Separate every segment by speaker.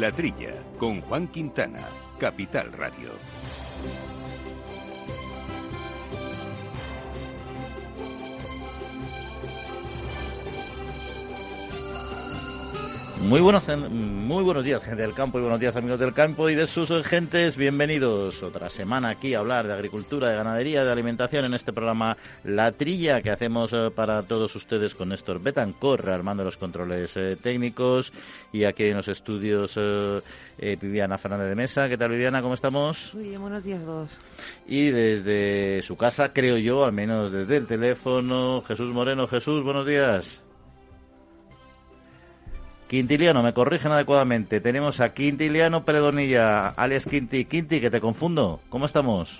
Speaker 1: La Trilla, con Juan Quintana, Capital Radio.
Speaker 2: Muy buenos, muy buenos días, gente del campo, y buenos días, amigos del campo y de sus gentes. Bienvenidos otra semana aquí a hablar de agricultura, de ganadería, de alimentación en este programa La Trilla que hacemos eh, para todos ustedes con Néstor Betancor, armando los controles eh, técnicos. Y aquí en los estudios eh, Viviana Fernández de Mesa. ¿Qué tal, Viviana? ¿Cómo estamos?
Speaker 3: Muy bien, buenos días, todos.
Speaker 2: Y desde su casa, creo yo, al menos desde el teléfono, Jesús Moreno. Jesús, buenos días. Quintiliano, me corrigen adecuadamente. Tenemos a Quintiliano Predonilla, alias Quinti. Quinti, que te confundo. ¿Cómo estamos?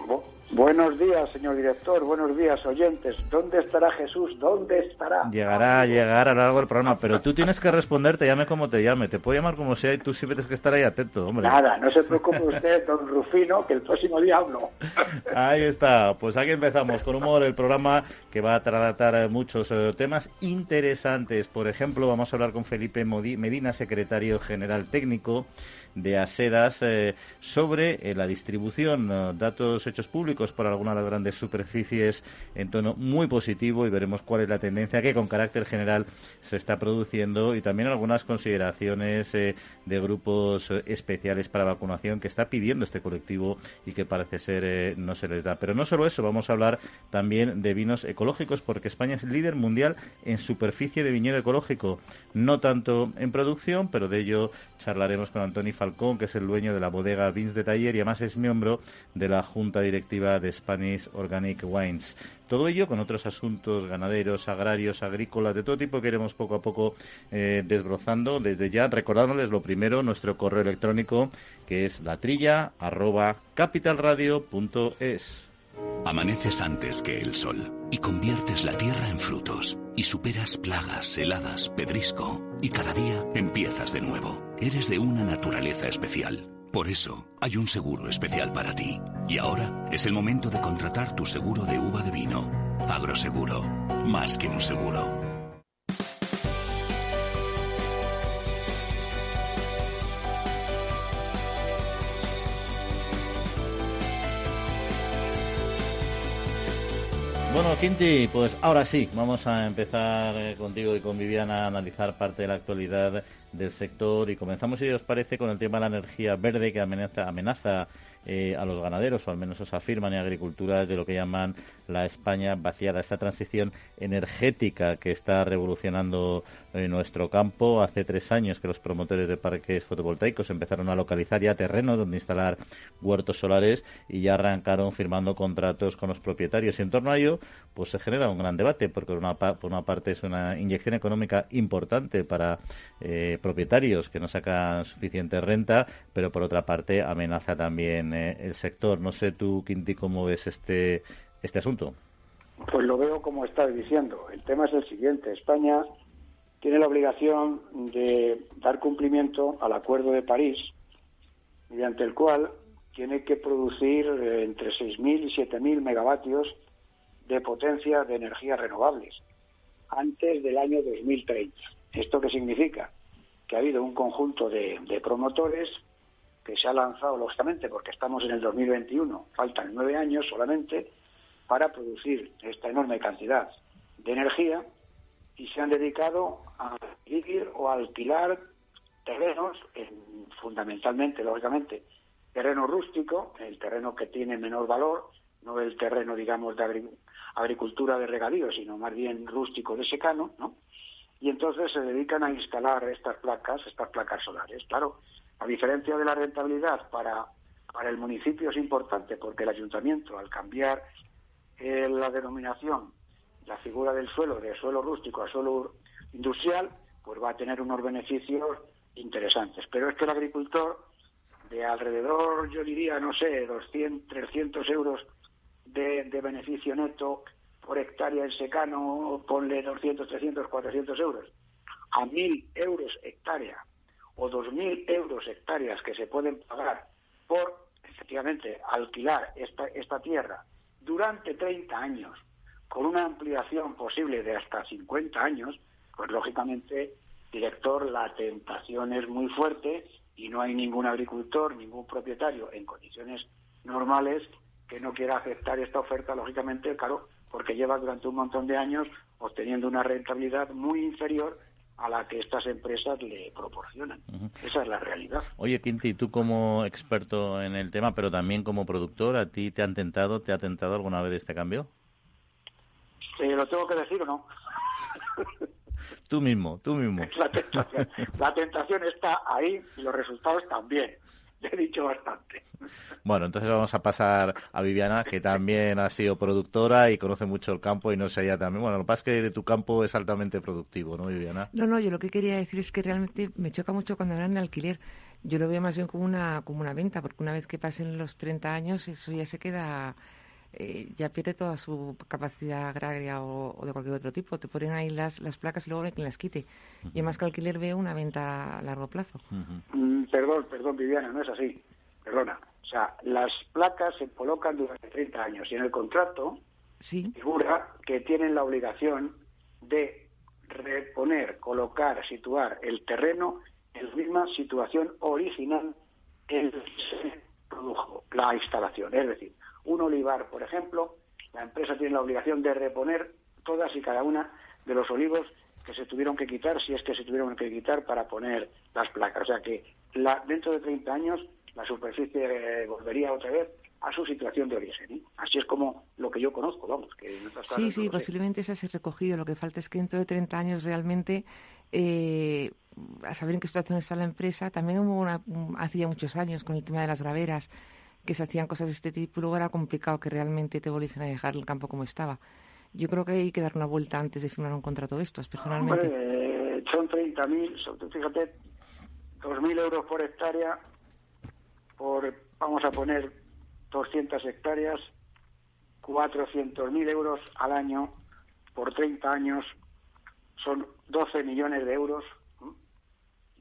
Speaker 4: Buenos días, señor director. Buenos días, oyentes. ¿Dónde estará Jesús? ¿Dónde estará?
Speaker 2: Llegará, llegar a lo largo del programa, pero tú tienes que responder, te llame como te llame. Te puedo llamar como sea y tú siempre tienes que estar ahí atento, hombre.
Speaker 4: Nada, no se preocupe usted, don Rufino, que el próximo día hablo.
Speaker 2: Ahí está. Pues aquí empezamos con humor el programa que va a tratar muchos eh, temas interesantes. Por ejemplo, vamos a hablar con Felipe Medina, secretario general técnico de ASEDAS eh, sobre eh, la distribución, eh, datos hechos públicos por algunas de las grandes superficies en tono muy positivo y veremos cuál es la tendencia que con carácter general se está produciendo y también algunas consideraciones de grupos especiales para vacunación que está pidiendo este colectivo y que parece ser no se les da. Pero no solo eso, vamos a hablar también de vinos ecológicos porque España es líder mundial en superficie de viñedo ecológico, no tanto en producción, pero de ello charlaremos con Antoni Falcón, que es el dueño de la bodega Vins de Taller y además es miembro de la Junta Directiva de Spanish Organic Wines. Todo ello con otros asuntos ganaderos, agrarios, agrícolas, de todo tipo que iremos poco a poco eh, desbrozando. Desde ya, recordándoles lo primero, nuestro correo electrónico, que es latrilla
Speaker 1: Amaneces antes que el sol y conviertes la tierra en frutos y superas plagas, heladas, pedrisco y cada día empiezas de nuevo. Eres de una naturaleza especial. Por eso hay un seguro especial para ti. Y ahora es el momento de contratar tu seguro de uva de vino. Agroseguro, más que un seguro.
Speaker 2: Bueno, Quinti, pues ahora sí, vamos a empezar eh, contigo y con Viviana a analizar parte de la actualidad del sector y comenzamos, si os parece, con el tema de la energía verde que amenaza, amenaza eh, a los ganaderos, o al menos eso afirman en agricultura, de lo que llaman la España vaciada, esta transición energética que está revolucionando eh, nuestro campo. Hace tres años que los promotores de parques fotovoltaicos empezaron a localizar ya terrenos donde instalar huertos solares y ya arrancaron firmando contratos con los propietarios. Y en torno a ello, pues se genera un gran debate, porque por una, parte es una inyección económica importante para eh, propietarios que no sacan suficiente renta, pero por otra parte amenaza también el sector. No sé tú, Quinti, cómo ves este, este asunto.
Speaker 4: Pues lo veo como estás diciendo. El tema es el siguiente. España tiene la obligación de dar cumplimiento al Acuerdo de París, mediante el cual tiene que producir eh, entre 6.000 y 7.000 megavatios de potencia de energías renovables antes del año 2030. ¿Esto qué significa? Que ha habido un conjunto de promotores que se ha lanzado, lógicamente, porque estamos en el 2021, faltan nueve años solamente para producir esta enorme cantidad de energía y se han dedicado a vivir o a alquilar terrenos, fundamentalmente, lógicamente, terreno rústico, el terreno que tiene menor valor, no el terreno, digamos, de agricultura de regadío, sino más bien rústico de secano, ¿no? Y entonces se dedican a instalar estas placas, estas placas solares. Claro, a diferencia de la rentabilidad para, para el municipio es importante porque el ayuntamiento, al cambiar eh, la denominación, la figura del suelo, de suelo rústico a suelo industrial, pues va a tener unos beneficios interesantes. Pero es que el agricultor, de alrededor, yo diría, no sé, 200, 300 euros de, beneficio neto por hectárea en secano, ponle 200, 300, 400 euros, a 1.000 euros hectárea o 2.000 euros hectáreas que se pueden pagar por, efectivamente, alquilar esta, esta tierra durante 30 años, con una ampliación posible de hasta 50 años, pues lógicamente, director, la tentación es muy fuerte y no hay ningún agricultor, ningún propietario en condiciones normales que no quiera aceptar esta oferta, lógicamente, claro, porque lleva durante un montón de años obteniendo una rentabilidad muy inferior a la que estas empresas le proporcionan. Esa es la realidad.
Speaker 2: Oye, Quinti, tú como experto en el tema, pero también como productor, ¿a ti te han tentado, te ha tentado alguna vez este cambio?
Speaker 4: Eh, ¿Lo tengo que decir o no?
Speaker 2: tú mismo, tú mismo.
Speaker 4: La tentación, la tentación está ahí y los resultados también. Ya he dicho bastante.
Speaker 2: Bueno, entonces vamos a pasar a Viviana, que también ha sido productora y conoce mucho el campo y no sé ella también. Bueno, lo que pasa es que tu campo es altamente productivo, ¿no, Viviana?
Speaker 3: No, no, yo lo que quería decir es que realmente me choca mucho cuando hablan de alquiler. Yo lo veo más bien como una, como una venta, porque una vez que pasen los 30 años, eso ya se queda eh, ya pierde toda su capacidad agraria o, de cualquier otro tipo. Te ponen ahí las, las placas y luego hay quien las quite. Y más que alquiler veo una venta a largo plazo.
Speaker 4: Mm, perdón, perdón, Viviana, no es así. Perdona. O sea, las placas se colocan durante 30 años y en el contrato figura que tienen la obligación de reponer, colocar, situar el terreno en la misma situación original en que se produjo la instalación. Es decir, un olivar, por ejemplo, la empresa tiene la obligación de reponer todas y cada una de los olivos que se tuvieron que quitar, si es que se tuvieron que quitar para poner las placas. O sea que la, dentro de 30 años la superficie eh, volvería otra vez a su situación de origen. ¿eh? Así es como lo que yo conozco, vamos. Que
Speaker 3: sí, sí, posiblemente se ha recogido. Lo que falta es que dentro de 30 años realmente, eh, a saber en qué situación está la empresa, también hubo una, hacía muchos años con el tema de las graveras, que se hacían cosas de este tipo, luego era complicado que realmente te volviesen a dejar el campo como estaba. Yo creo que hay que dar una vuelta antes de firmar un contrato de estos, personalmente.
Speaker 4: Hombre, son 30.000, fíjate, 2.000 euros por hectárea, por, vamos a poner, 200 hectáreas, 400.000 euros al año por 30 años, son 12 millones de euros.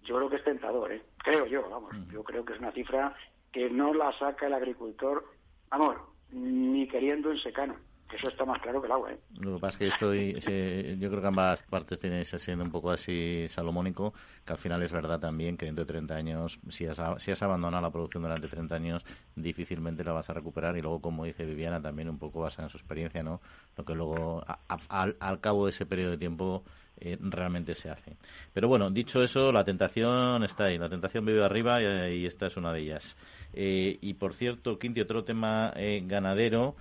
Speaker 4: Yo creo que es tentador, ¿eh? creo yo, vamos, mm. yo creo que es una cifra que no la saca el agricultor, amor, ni queriendo en secano. Eso está más claro que el agua. ¿eh?
Speaker 2: Lo que pasa es que estoy, yo creo que ambas partes tienen siendo un poco así salomónico, que al final es verdad también que dentro de 30 años, si has, si has abandonado la producción durante 30 años, difícilmente la vas a recuperar y luego, como dice Viviana, también un poco basada en su experiencia, ¿no? Lo que luego, al cabo de ese periodo de tiempo, eh, realmente se hace. Pero bueno, dicho eso, la tentación está ahí, la tentación vive arriba y, esta es una de ellas. Eh, y por cierto, Quinti, otro tema eh, ganadero,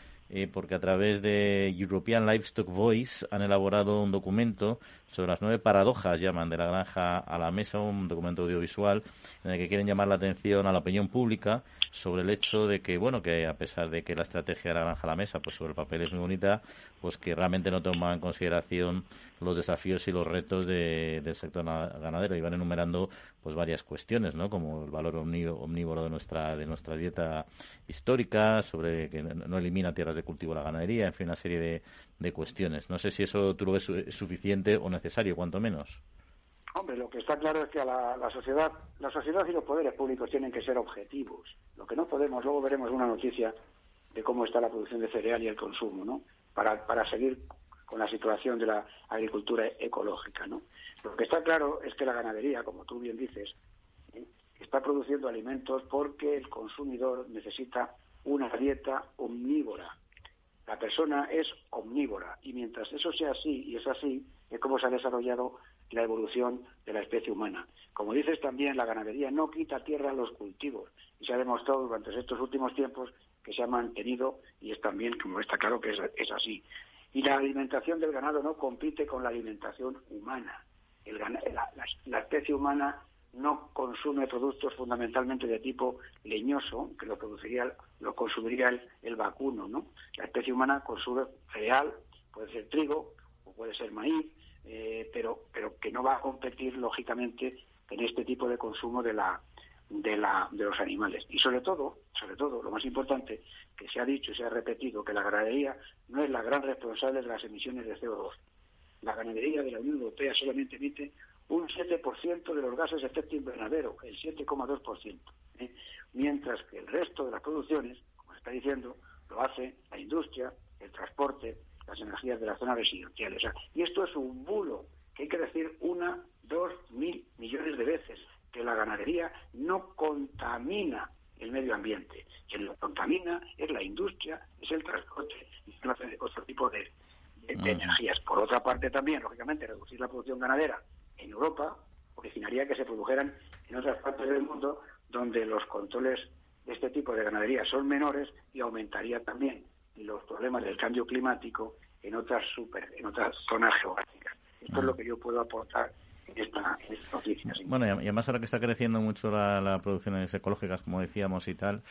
Speaker 2: porque a través de European Livestock Voice han elaborado un documento sobre las nueve paradojas, llaman, de la granja a la mesa, un documento audiovisual en el que quieren llamar la atención a la opinión pública sobre el hecho de que, bueno, que a pesar de que la estrategia de la granja a la mesa, pues sobre el papel es muy bonita, pues que realmente no toma en consideración los desafíos y los retos del sector ganadero y van enumerando pues varias cuestiones, ¿no? Como el valor omnívoro de nuestra de nuestra dieta histórica, sobre que no elimina tierras de cultivo la ganadería, en fin, una serie de, de cuestiones. No sé si eso tú lo ves suficiente o necesario, cuanto menos.
Speaker 4: Hombre, lo que está claro es que la, la, sociedad, la sociedad y los poderes públicos tienen que ser objetivos. Lo que no podemos, luego veremos una noticia de cómo está la producción de cereal y el consumo, ¿no? Para, para seguir con la situación de la agricultura ecológica, ¿no? Lo que está claro es que la ganadería, como tú bien dices, ¿eh? está produciendo alimentos porque el consumidor necesita una dieta omnívora, la persona es omnívora y mientras eso sea así y es así, es como se ha desarrollado la evolución de la especie humana. Como dices también, la ganadería no quita tierra a los cultivos y se ha demostrado durante estos últimos tiempos que se ha mantenido y es también, como está claro, que es, así. Y la alimentación del ganado no compite con la alimentación humana. la especie humana no consume productos fundamentalmente de tipo leñoso, que lo produciría, lo consumiría el, vacuno, ¿no? La especie humana consume cereal, puede ser trigo o puede ser maíz, eh, pero, pero que no va a competir lógicamente en este tipo de consumo de la, de la, de los animales. Y sobre todo, sobre todo, lo más importante, que se ha dicho y se ha repetido, que la ganadería no es la gran responsable de las emisiones de CO2. La ganadería de la Unión Europea solamente emite un 7% de los gases de efecto invernadero, el 7,2%, ¿eh? mientras que el resto de las producciones, como se está diciendo, lo hace la industria, el transporte, las energías de las zonas residenciales. y esto es un bulo que hay que decir una, dos, mil millones de veces, que la ganadería no contamina el medio ambiente. Quien lo contamina es la industria, es el transporte, es otro tipo de, energías. Por otra parte también, lógicamente, reducir la producción ganadera en Europa originaría que se produjeran en otras partes del mundo donde los controles de este tipo de ganadería son menores y aumentaría también los problemas del cambio climático en otras super, en otras zonas geográficas. Esto es lo que yo puedo aportar en esta, noticia.
Speaker 2: Bueno, y además ahora que está creciendo mucho la, la producciones ecológicas, como decíamos y tal,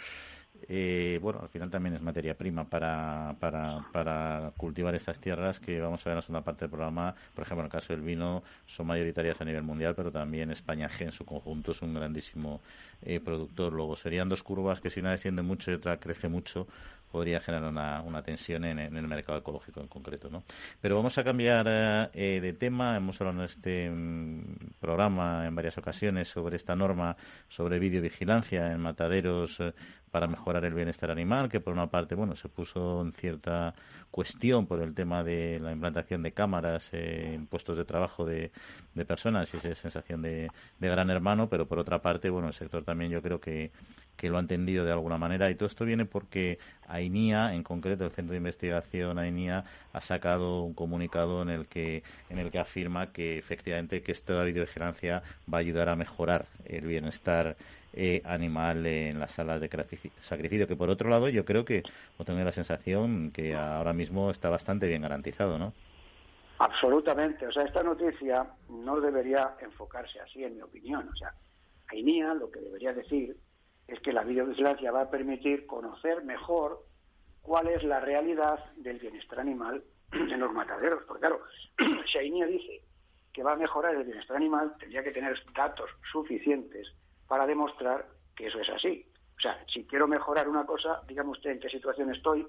Speaker 2: eh, bueno, al final también es materia prima para, para, para, cultivar estas tierras que vamos a ver en la segunda parte del programa. Por ejemplo, en el caso del vino, son mayoritarias a nivel mundial, pero también España G en su conjunto es un grandísimo eh, productor. Luego serían dos curvas que si una desciende mucho y otra crece mucho, podría generar una, una tensión en, el mercado ecológico en concreto. ¿no? Pero vamos a cambiar eh, de tema. Hemos hablado en este mm, programa en varias ocasiones sobre esta norma sobre videovigilancia en mataderos eh, para mejorar el bienestar animal, que por una parte, bueno, se puso en cierta cuestión por el tema de la implantación de cámaras en puestos de trabajo de, de personas y esa sensación de, de, gran hermano, pero por otra parte, bueno, el sector también yo creo que, que lo ha entendido de alguna manera y todo esto viene porque AINIA, en concreto el Centro de Investigación AINIA, ha sacado un comunicado en el que en el que afirma que efectivamente que esta videovigilancia va a ayudar a mejorar el bienestar eh, animal en las salas de sacrificio, que por otro lado yo creo que, tengo la sensación que ahora mismo está bastante bien garantizado, ¿no?
Speaker 4: Absolutamente. O sea, esta noticia no debería enfocarse así, en mi opinión. O sea, AINIA lo que debería decir es que la videovigilancia va a permitir conocer mejor cuál es la realidad del bienestar animal en los mataderos. Porque claro, si AINIA dice que va a mejorar el bienestar animal, tendría que tener datos suficientes para demostrar que eso es así. O sea, si quiero mejorar una cosa, dígame usted en qué situación estoy,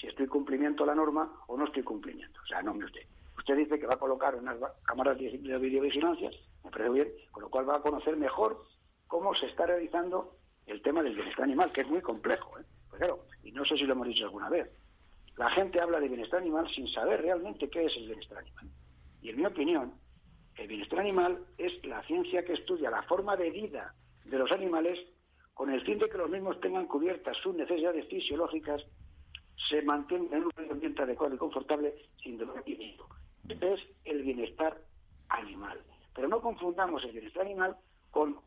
Speaker 4: si estoy cumplimiento la norma o no estoy cumplimiento. O sea, no me usted. Usted dice que va a colocar unas cámaras de videovigilancia, me parece bien, con lo cual va a conocer mejor cómo se está realizando el tema del bienestar animal, que es muy complejo. ¿eh? Pues claro, y no sé si lo hemos dicho alguna vez. La gente habla de bienestar animal sin saber realmente qué es el bienestar animal. Y en mi opinión, el bienestar animal es la ciencia que estudia la forma de vida de los animales con el fin de que los mismos tengan cubiertas sus necesidades fisiológicas, se mantengan en un ambiente adecuado y confortable sin dolor y miedo. Este es el bienestar animal. Pero no confundamos el bienestar animal con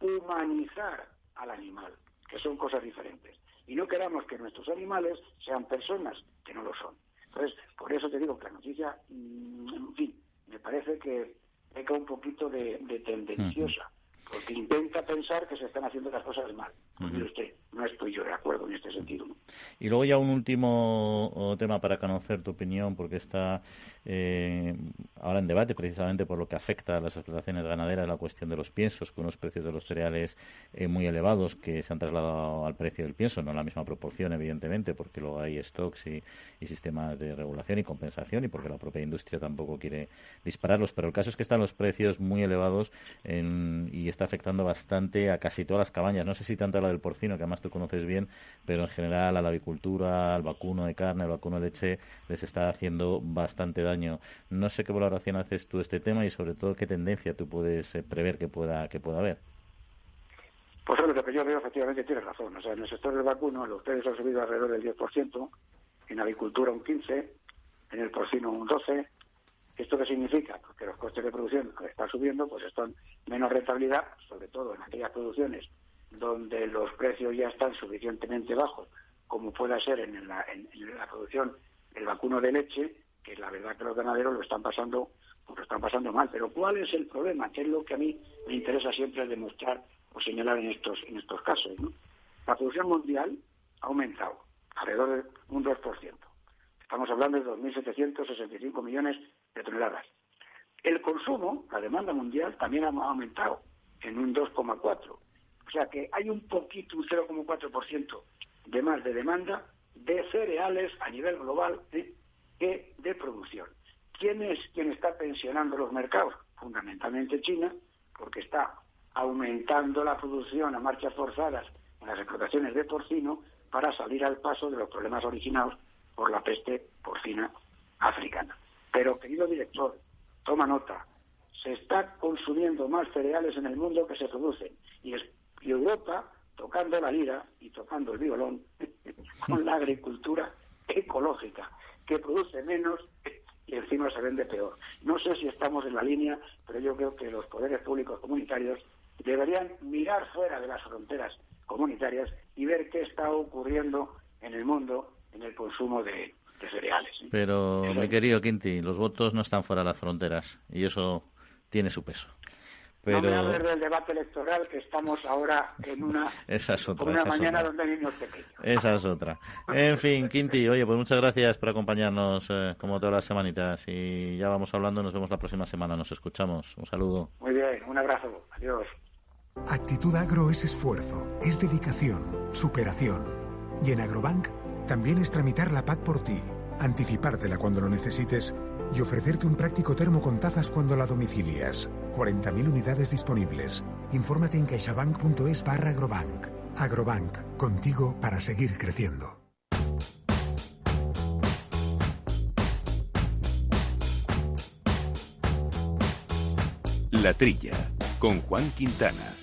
Speaker 4: humanizar al animal, que son cosas diferentes. Y no queramos que nuestros animales sean personas, que no lo son. Entonces, por eso te digo que la noticia, mm, en fin, me parece que peca un poquito de, tendenciosa porque intenta pensar que se están haciendo las cosas mal. usted, no estoy yo de acuerdo en este sentido.
Speaker 2: Y luego ya un último tema para conocer tu opinión, porque está eh, ahora en debate precisamente por lo que afecta a las explotaciones ganaderas, la cuestión de los piensos, con unos precios de los cereales eh, muy elevados que se han trasladado al precio del pienso, no en la misma proporción, evidentemente, porque luego hay stocks y, sistemas de regulación y compensación y porque la propia industria tampoco quiere dispararlos. Pero el caso es que están los precios muy elevados y está afectando bastante a casi todas las cabañas. No sé si tanto a la del porcino, que además tú conoces bien, pero en general a la avicultura, al vacuno de carne, al vacuno de leche, les está haciendo bastante daño. No sé qué valoración haces tú este tema y sobre todo qué tendencia tú puedes eh, prever que pueda, que pueda haber.
Speaker 4: Pues lo que yo veo, efectivamente tienes razón. O sea, en el sector del vacuno precios han subido alrededor del 10%, en avicultura un 15%, en el porcino un 12%, ¿Esto qué significa? Pues que los costes de producción están subiendo, pues están menos rentabilidad, sobre todo en aquellas producciones donde los precios ya están suficientemente bajos, como pueda ser en la, en, la producción del vacuno de leche, que la verdad que los ganaderos lo están pasando pues lo están pasando mal. Pero ¿cuál es el problema? ¿Qué es lo que a mí me interesa siempre demostrar o señalar en estos, en estos casos? La producción mundial ha aumentado alrededor de un 2%. Estamos hablando de 2.765 millones de toneladas. El consumo, la demanda mundial, también ha aumentado en un 2,4. O sea que hay un poquito, un 0,4% de más de demanda de cereales a nivel global que de producción. ¿Quién es quien está pensionando los mercados? Fundamentalmente China, porque está aumentando la producción a marchas forzadas en las explotaciones de porcino para salir al paso de los problemas originados por la peste porcina africana. Pero, querido director, toma nota. se está consumiendo más cereales en el mundo que se producen. Y, y Europa, tocando la lira y tocando el violón, con la agricultura ecológica, que produce menos y encima se vende peor. No sé si estamos en la línea, pero yo creo que los poderes públicos comunitarios deberían mirar fuera de las fronteras comunitarias y ver qué está ocurriendo en el mundo en el consumo de, cereales.
Speaker 2: Pero, mi querido Quinti, los votos no están fuera de las fronteras y eso tiene su peso.
Speaker 4: Pero... No me hables del debate electoral, que estamos ahora en una,
Speaker 2: esa es otra,
Speaker 4: una mañana donde hay niños pequeños.
Speaker 2: Esa es otra. En fin, Quinti, oye, pues muchas gracias por acompañarnos eh, como todas las semanitas y ya vamos hablando, nos vemos la próxima semana, nos escuchamos. Un saludo.
Speaker 4: Muy bien, un abrazo, adiós.
Speaker 5: Actitud Agro es esfuerzo, es dedicación, superación. Y en Agrobank también es tramitar la PAC por ti, anticipártela cuando lo necesites y ofrecerte un práctico termo con tazas cuando la domicilias. 40.000 unidades disponibles. Infórmate en caixabank.es barra agrobank. Agrobank, contigo para seguir creciendo.
Speaker 1: La Trilla, con Juan Quintana.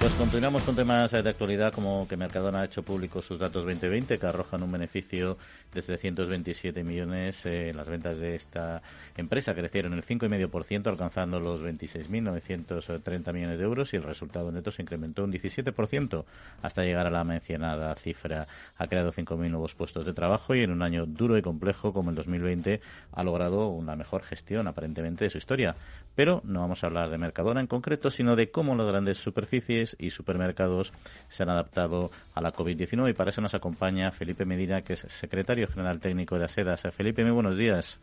Speaker 2: Pues continuamos con temas de actualidad como que Mercadona ha hecho público sus datos 2020 que arrojan un beneficio de 327 millones. Eh, las ventas de esta empresa crecieron el 5,5% alcanzando los 26.930 millones de euros y el resultado neto se incrementó un 17% hasta llegar a la mencionada cifra. Ha creado 5.000 nuevos puestos de trabajo y en un año duro y complejo como el 2020 ha logrado una mejor gestión aparentemente de su historia. Pero no vamos a hablar de Mercadona en concreto, sino de cómo las grandes superficies y supermercados se han adaptado a la COVID-19. Y para eso nos acompaña Felipe Medina, que es secretario general técnico de ASEDAS. Felipe, muy buenos días.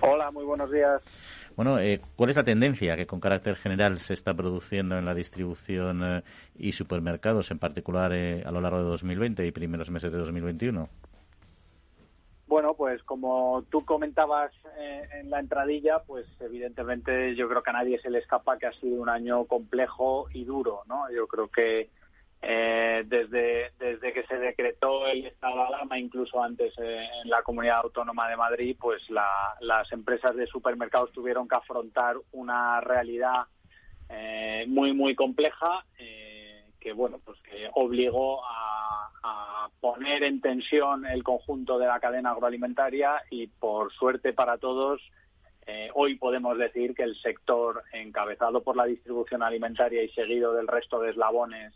Speaker 6: Hola, muy buenos días.
Speaker 2: Bueno, eh, ¿cuál es la tendencia que con carácter general se está produciendo en la distribución eh, y supermercados, en particular eh, a lo largo de 2020 y primeros meses de 2021?
Speaker 6: Bueno, pues como tú comentabas eh, en la entradilla, pues evidentemente yo creo que a nadie se le escapa que ha sido un año complejo y duro, ¿no? Yo creo que eh, desde, desde que se decretó el estado de alarma, incluso antes eh, en la comunidad autónoma de Madrid, pues las empresas de supermercados tuvieron que afrontar una realidad muy, muy compleja que bueno pues que obligó a, poner en tensión el conjunto de la cadena agroalimentaria y por suerte para todos eh, hoy podemos decir que el sector encabezado por la distribución alimentaria y seguido del resto de eslabones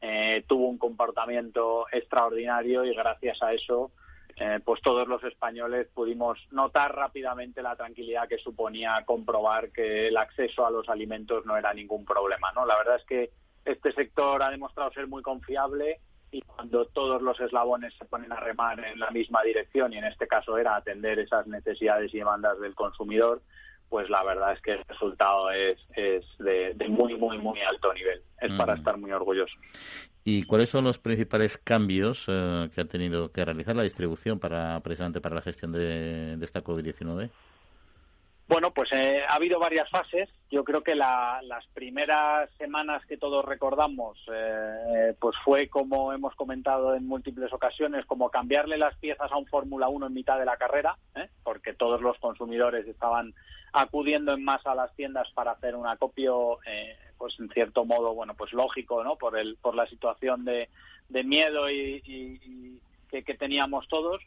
Speaker 6: eh, tuvo un comportamiento extraordinario y gracias a eso eh, pues todos los españoles pudimos notar rápidamente la tranquilidad que suponía comprobar que el acceso a los alimentos no era ningún problema no la verdad es que este sector ha demostrado ser muy confiable y cuando todos los eslabones se ponen a remar en la misma dirección y en este caso era atender esas necesidades y demandas del consumidor, pues la verdad es que el resultado es, es de, muy, muy, muy alto nivel. Es para mm. estar muy orgulloso.
Speaker 2: ¿Y cuáles son los principales cambios eh, que ha tenido que realizar la distribución para precisamente para la gestión de, de esta COVID-19?
Speaker 6: Bueno, pues eh, ha habido varias fases. Yo creo que las primeras semanas que todos recordamos, eh, pues fue como hemos comentado en múltiples ocasiones, como cambiarle las piezas a un Fórmula 1 en mitad de la carrera, ¿eh? porque todos los consumidores estaban acudiendo en masa a las tiendas para hacer un acopio, pues en cierto modo, bueno, pues lógico, ¿no? Por el, por la situación de, miedo y, que teníamos todos.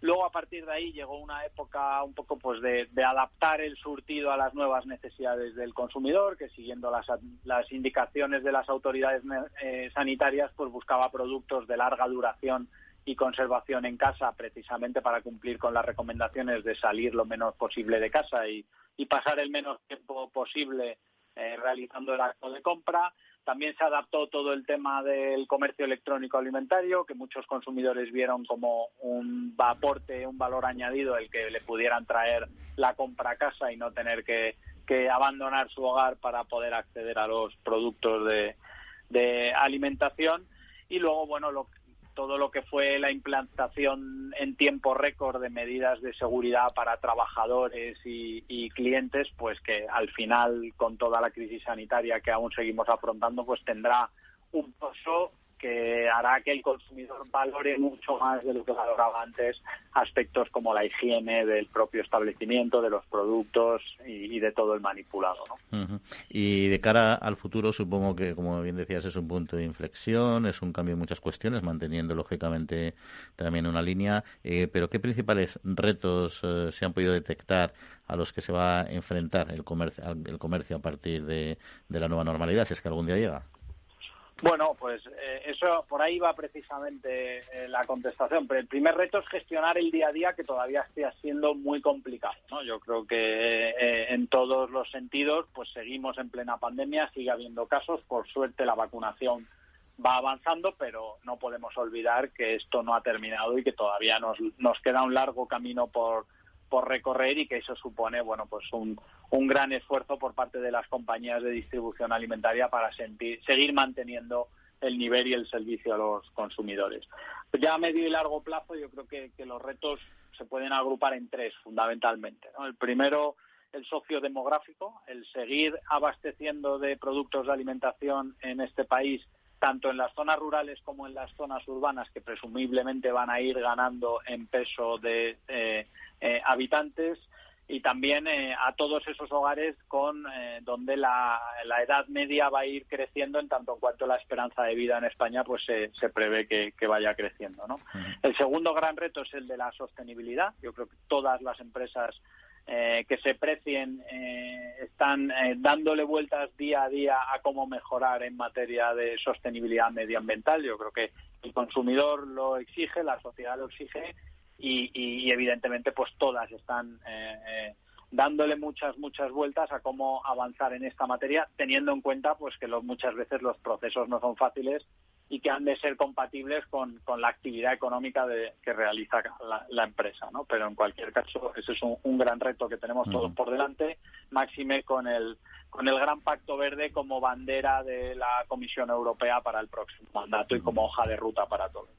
Speaker 6: Luego, a partir de ahí, llegó una época un poco pues de, adaptar el surtido a las nuevas necesidades del consumidor, que siguiendo las, las indicaciones de las autoridades eh, sanitarias, pues buscaba productos de larga duración y conservación en casa, precisamente para cumplir con las recomendaciones de salir lo menos posible de casa y, pasar el menos tiempo posible eh, realizando el acto de compra. También se adaptó todo el tema del comercio electrónico alimentario, que muchos consumidores vieron como un aporte, un valor añadido el que le pudieran traer la compra a casa y no tener que, abandonar su hogar para poder acceder a los productos de, de alimentación. Y luego, bueno, lo, todo lo que fue la implantación en tiempo récord de medidas de seguridad para trabajadores y, clientes, pues que al final, con toda la crisis sanitaria que aún seguimos afrontando, pues tendrá un pozo que hará que el consumidor valore mucho más de lo que valoraba antes aspectos como la higiene del propio establecimiento, de los productos y, de todo el manipulado. ¿no?
Speaker 2: Y de cara al futuro, supongo que, como bien decías, es un punto de inflexión, es un cambio en muchas cuestiones, manteniendo lógicamente también una línea. Eh, pero, ¿qué principales retos eh, se han podido detectar a los que se va a enfrentar el comercio, el comercio a partir de la nueva normalidad, si es que algún día llega?
Speaker 6: Bueno, pues eh, eso por ahí va precisamente eh, la contestación. Pero el primer reto es gestionar el día a día que todavía está siendo muy complicado. ¿no? Yo creo que eh, en todos los sentidos, pues seguimos en plena pandemia, sigue habiendo casos. Por suerte la vacunación va avanzando, pero no podemos olvidar que esto no ha terminado y que todavía nos, nos queda un largo camino por por recorrer y que eso supone bueno pues un, un gran esfuerzo por parte de las compañías de distribución alimentaria para seguir manteniendo el nivel y el servicio a los consumidores. Ya a medio y largo plazo yo creo que, los retos se pueden agrupar en tres fundamentalmente. El primero, el socio demográfico, el seguir abasteciendo de productos de alimentación en este país tanto en las zonas rurales como en las zonas urbanas, que presumiblemente van a ir ganando en peso de eh, eh, habitantes y también eh, a todos esos hogares con eh, donde la, edad media va a ir creciendo en tanto en cuanto la esperanza de vida en España pues se, prevé que, vaya creciendo ¿no? el segundo gran reto es el de la sostenibilidad. Yo creo que todas las empresas que se precien están dándole vueltas día a día a cómo mejorar en materia de sostenibilidad medioambiental. Yo creo que el consumidor lo exige la sociedad lo exige y, evidentemente pues todas están eh, eh, dándole muchas muchas vueltas a cómo avanzar en esta materia teniendo en cuenta pues que muchas veces los procesos no son fáciles y que han de ser compatibles con, la actividad económica de, que realiza la, empresa, ¿no? Pero en cualquier caso, ese es un, gran reto que tenemos todos por delante, máxime con el con el Gran Pacto Verde como bandera de la Comisión Europea para el próximo mandato y como hoja de ruta para todos.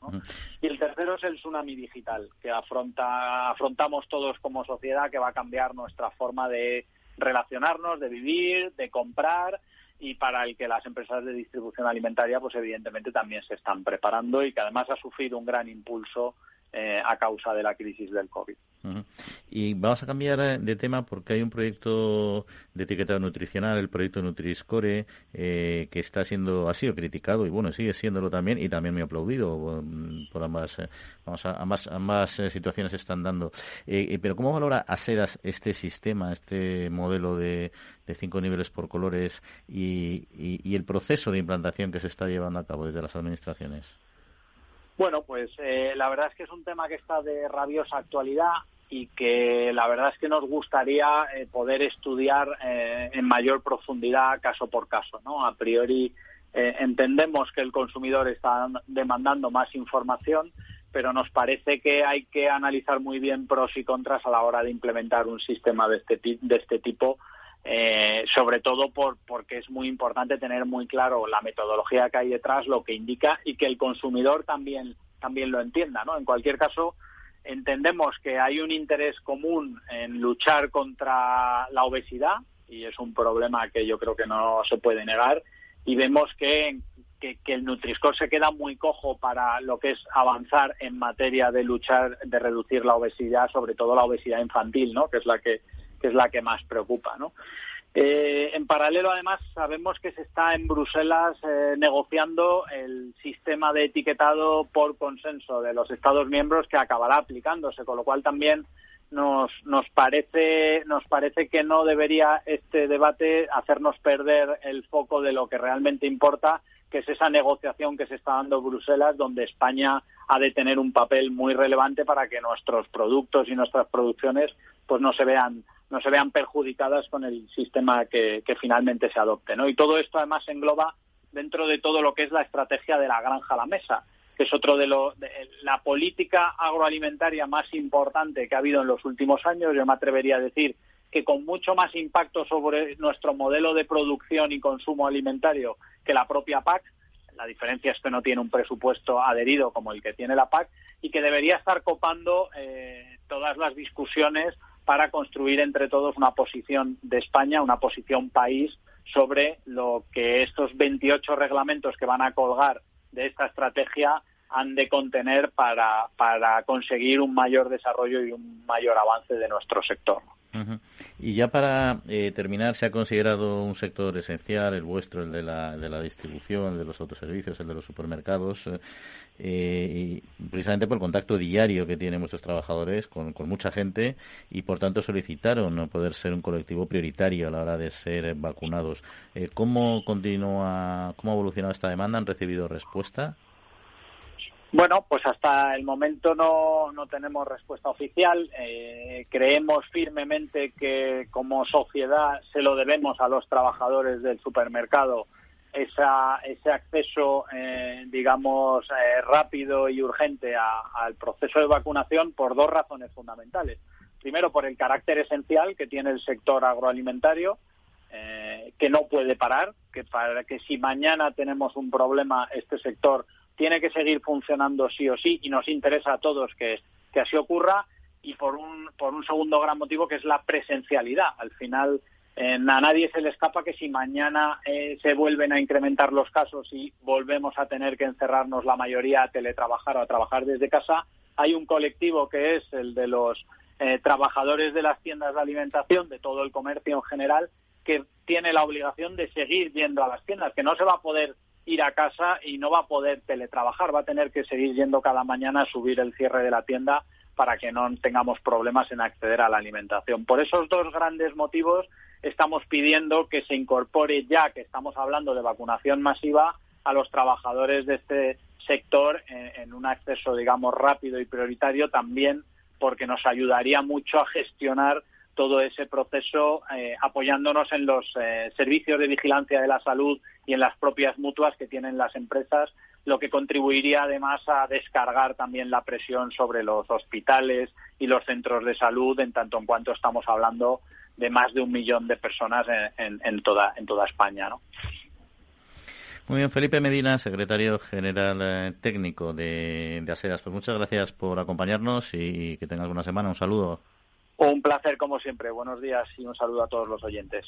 Speaker 6: Y el tercero es el tsunami digital, que afronta, afrontamos todos como sociedad, que va a cambiar nuestra forma de relacionarnos, de vivir, de comprar y para el que las empresas de distribución alimentaria, pues evidentemente también se están preparando y que además ha sufrido un gran impulso eh, a causa de la crisis del COVID.
Speaker 2: Y vamos a cambiar eh, de tema porque hay un proyecto de etiquetado nutricional, el proyecto Nutriscore, eh, que está siendo, ha sido criticado y bueno, sigue siéndolo también y también me ha aplaudido mm, por ambas, eh, vamos a, ambas, ambas situaciones están dando. pero ¿cómo valora ASEDAS este sistema, este modelo de, de cinco niveles por colores y, y el proceso de implantación que se está llevando a cabo desde las administraciones?
Speaker 6: Bueno, pues eh, la verdad es que es un tema que está de rabiosa actualidad y que la verdad es que nos gustaría eh, poder estudiar eh, en mayor profundidad caso por caso. ¿no? A priori entendemos que el consumidor está demandando más información, pero nos parece que hay que analizar muy bien pros y contras a la hora de implementar un sistema de este, de este tipo eh, sobre todo por, porque es muy importante tener muy claro la metodología que hay detrás, lo que indica y que el consumidor también, también lo entienda. ¿no? En cualquier caso, entendemos que hay un interés común en luchar contra la obesidad y es un problema que yo creo que no se puede negar y vemos que, que, el Nutriscore se queda muy cojo para lo que es avanzar en materia de luchar, de reducir la obesidad, sobre todo la obesidad infantil, ¿no? que es la que que es la que más preocupa, ¿no? Eh, en paralelo, además, sabemos que se está en Bruselas eh, negociando el sistema de etiquetado por consenso de los Estados miembros que acabará aplicándose, con lo cual también nos, nos parece nos parece que no debería este debate hacernos perder el foco de lo que realmente importa, que es esa negociación que se está dando en Bruselas, donde España ha de tener un papel muy relevante para que nuestros productos y nuestras producciones pues no se vean no se vean perjudicadas con el sistema que, finalmente se adopte. ¿no? Y todo esto además engloba dentro de todo lo que es la estrategia de la granja a la mesa, que es otro de, lo, la política agroalimentaria más importante que ha habido en los últimos años. Yo me atrevería a decir que con mucho más impacto sobre nuestro modelo de producción y consumo alimentario que la propia PAC. La diferencia es que no tiene un presupuesto adherido como el que tiene la PAC y que debería estar copando eh, todas las discusiones para construir entre todos una posición de España, una posición país sobre lo que estos 28 reglamentos que van a colgar de esta estrategia han de contener para, para conseguir un mayor desarrollo y un mayor avance de nuestro sector.
Speaker 2: Y ya para eh, terminar, se ha considerado un sector esencial, el vuestro, el de la, de la distribución, el de los autoservicios, el de los supermercados, eh, y precisamente por el contacto diario que tienen vuestros trabajadores con, con mucha gente y por tanto solicitaron no poder ser un colectivo prioritario a la hora de ser vacunados. Eh, ¿Cómo continúa, cómo ha evolucionado esta demanda? ¿Han recibido respuesta?
Speaker 6: Bueno, pues hasta el momento no, no tenemos respuesta oficial. Eh, creemos firmemente que como sociedad se lo debemos a los trabajadores del supermercado esa, ese acceso, eh, digamos, eh, rápido y urgente al proceso de vacunación por dos razones fundamentales. Primero, por el carácter esencial que tiene el sector agroalimentario, que no puede parar, que para que si mañana tenemos un problema, este sector tiene que seguir funcionando sí o sí y nos interesa a todos que, así ocurra y por un, por un segundo gran motivo que es la presencialidad. Al final a nadie se le escapa que si mañana eh, se vuelven a incrementar los casos y volvemos a tener que encerrarnos la mayoría a teletrabajar o a trabajar desde casa, hay un colectivo que es el de los eh, trabajadores de las tiendas de alimentación, de todo el comercio en general, que tiene la obligación de seguir yendo a las tiendas, que no se va a poder ir a casa y no va a poder teletrabajar, va a tener que seguir yendo cada mañana a subir el cierre de la tienda para que no tengamos problemas en acceder a la alimentación. Por esos dos grandes motivos estamos pidiendo que se incorpore ya que estamos hablando de vacunación masiva a los trabajadores de este sector en, un acceso, digamos, rápido y prioritario también porque nos ayudaría mucho a gestionar todo ese proceso eh, apoyándonos en los eh, servicios de vigilancia de la salud y en las propias mutuas que tienen las empresas, lo que contribuiría además a descargar también la presión sobre los hospitales y los centros de salud, en tanto en cuanto estamos hablando de más de un millón de personas en, toda, en toda España. ¿no?
Speaker 2: Muy bien, Felipe Medina, secretario general eh, técnico de, de ASEDAS. Pues muchas gracias por acompañarnos y que tengas buena semana. Un saludo.
Speaker 6: Un placer como siempre. Buenos días y un saludo a todos los oyentes.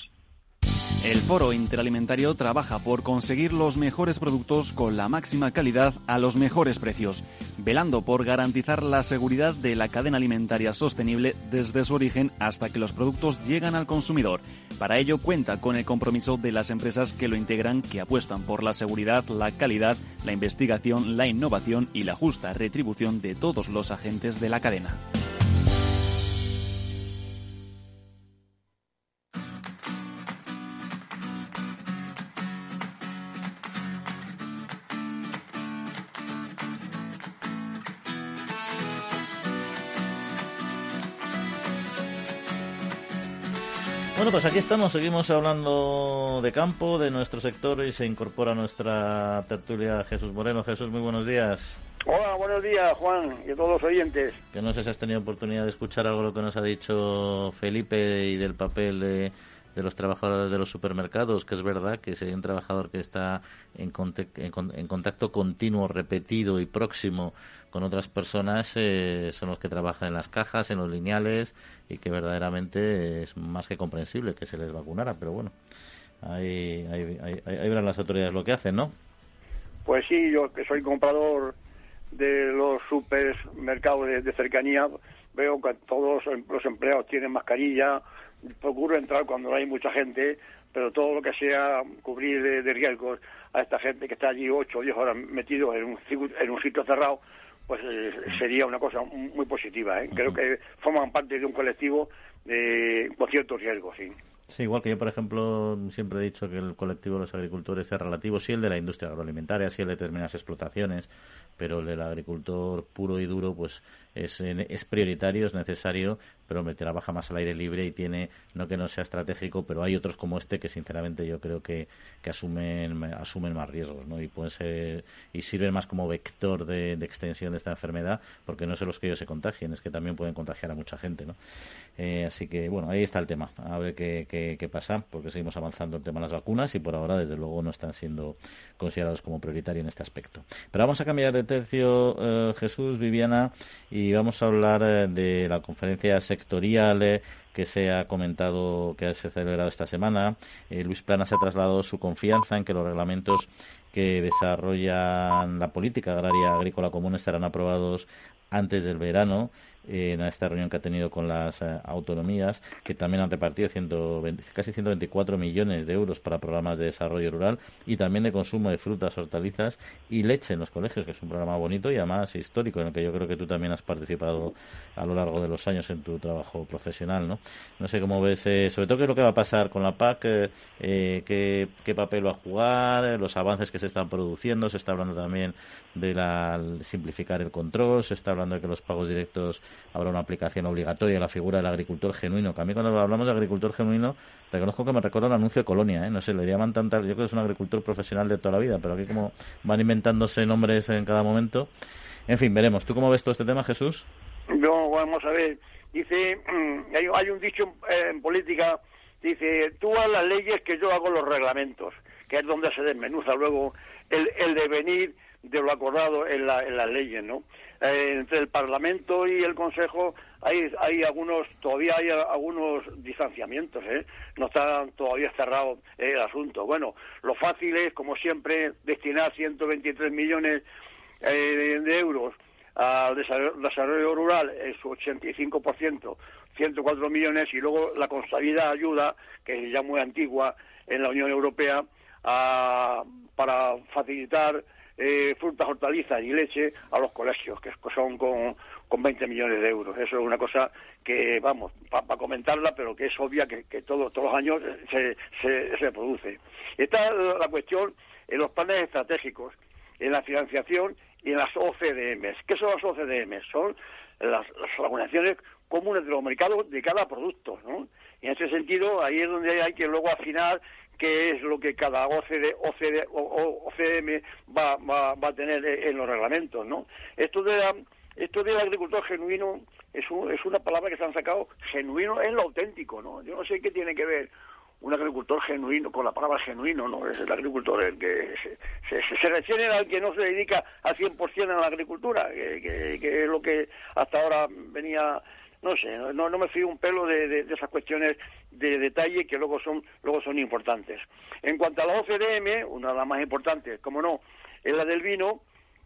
Speaker 7: El Foro Interalimentario trabaja por conseguir los mejores productos con la máxima calidad a los mejores precios, velando por garantizar la seguridad de la cadena alimentaria sostenible desde su origen hasta que los productos llegan al consumidor. Para ello cuenta con el compromiso de las empresas que lo integran, que apuestan por la seguridad, la calidad, la investigación, la innovación y la justa retribución de todos los agentes de la cadena.
Speaker 2: Bueno, pues aquí estamos, seguimos hablando de campo, de nuestro sector y se incorpora a nuestra tertulia Jesús Moreno. Jesús, muy buenos días.
Speaker 8: Hola, buenos días, Juan, y a todos los oyentes.
Speaker 2: Que no sé si has tenido oportunidad de escuchar algo lo que nos ha dicho Felipe y del papel de, de los trabajadores de los supermercados, que es verdad que si hay un trabajador que está en, en contacto continuo, repetido y próximo con otras personas eh, son los que trabajan en las cajas, en los lineales y que verdaderamente es más que comprensible que se les vacunara, pero bueno, ahí, ahí, verán las autoridades lo que hacen, ¿no?
Speaker 8: Pues sí, yo que soy comprador de los supermercados de, cercanía, veo que todos los empleados tienen mascarilla, procuro entrar cuando no hay mucha gente, pero todo lo que sea cubrir de, riesgos a esta gente que está allí ocho o diez horas metidos en un, en un sitio cerrado, pues eh, sería una cosa muy positiva. ¿eh? Creo que forman parte de un colectivo de, con ciertos riesgos, sí.
Speaker 2: Sí, igual que yo, por ejemplo, siempre he dicho que el colectivo de los agricultores es relativo, sí el de la industria agroalimentaria, sí el de determinadas explotaciones, pero el del agricultor puro y duro, pues es, es prioritario, es necesario, pero me trabaja más al aire libre y tiene, no que no sea estratégico, pero hay otros como este que sinceramente yo creo que, que asumen, asumen más riesgos, ¿no? Y pueden ser, y sirven más como vector de, extensión de esta enfermedad, porque no son los que ellos se contagien, es que también pueden contagiar a mucha gente, ¿no? Eh, así que, bueno, ahí está el tema, a ver qué, qué, pasa, porque seguimos avanzando el tema de las vacunas y por ahora, desde luego, no están siendo considerados como prioritarios en este aspecto. Pero vamos a cambiar de tercio, eh, Jesús, Viviana, y vamos a hablar eh, de la conferencia sectorial eh, que se ha comentado, que se ha celebrado esta semana. Luis Plana se ha trasladado su confianza en que los reglamentos que desarrollan la política agraria agrícola común estarán aprobados antes del verano en esta reunión que ha tenido con las eh, autonomías, que también han repartido 120, casi 124 millones de euros para programas de desarrollo rural y también de consumo de frutas, hortalizas y leche en los colegios, que es un programa bonito y además histórico, en el que yo creo que tú también has participado a lo largo de los años en tu trabajo profesional. No, no sé cómo ves, eh, sobre todo qué es lo que va a pasar con la PAC, eh, qué, qué papel va a jugar, los avances que se están produciendo, se está hablando también de la, simplificar el control, se está hablando de que los pagos directos habrá una aplicación obligatoria la figura del agricultor genuino, que a mí cuando hablamos de agricultor genuino, reconozco que me recuerda el anuncio de Colonia, ¿eh? no sé, le llaman tantas, yo creo que es un agricultor profesional de toda la vida, pero aquí como van inventándose nombres en cada momento. En fin, veremos. ¿Tú cómo ves todo este tema, Jesús?
Speaker 8: No, vamos a ver. Dice, mm, hay, un dicho en política, dice, tú haz las leyes que yo hago los reglamentos, que es donde se desmenuza luego el, el devenir de lo acordado en, la, en las leyes, ¿no? Eh, entre el Parlamento y el Consejo hay, hay algunos, todavía hay algunos distanciamientos, ¿eh? No está todavía cerrado el asunto. Bueno, lo fácil es, como siempre, destinar 123 millones eh, de euros al desarrollo, rural, es su 85%, 104 millones, y luego la constabilidad ayuda, que es ya muy antigua en la Unión Europea, para facilitar eh, frutas, hortalizas y leche a los colegios, que son con, con 20 millones de euros. Eso es una cosa que, vamos, para comentarla, pero que es obvia que, que todos los años se, se, se produce. Está la cuestión en los planes estratégicos, en la financiación y en las OCDMs. ¿Qué son las OCDMs? Son las, las organizaciones comunes de los mercados de cada producto, ¿no? Y en ese sentido, ahí es donde hay que luego afinar qué es lo que cada OCD, OCD, OCM va, va, va a tener en los reglamentos, ¿no? Esto de esto del agricultor genuino es, es una palabra que se han sacado, genuino es lo auténtico, ¿no? Yo no sé qué tiene que ver un agricultor genuino con la palabra genuino, ¿no? Es el agricultor el que se, se, refiere al que no se dedica al 100% a la agricultura, que, que, es lo que hasta ahora venía no sé, no, no me fío un pelo de, esas cuestiones de detalle que luego son, luego son importantes. En cuanto a la OCDM, una de las más importantes, como no, es la del vino,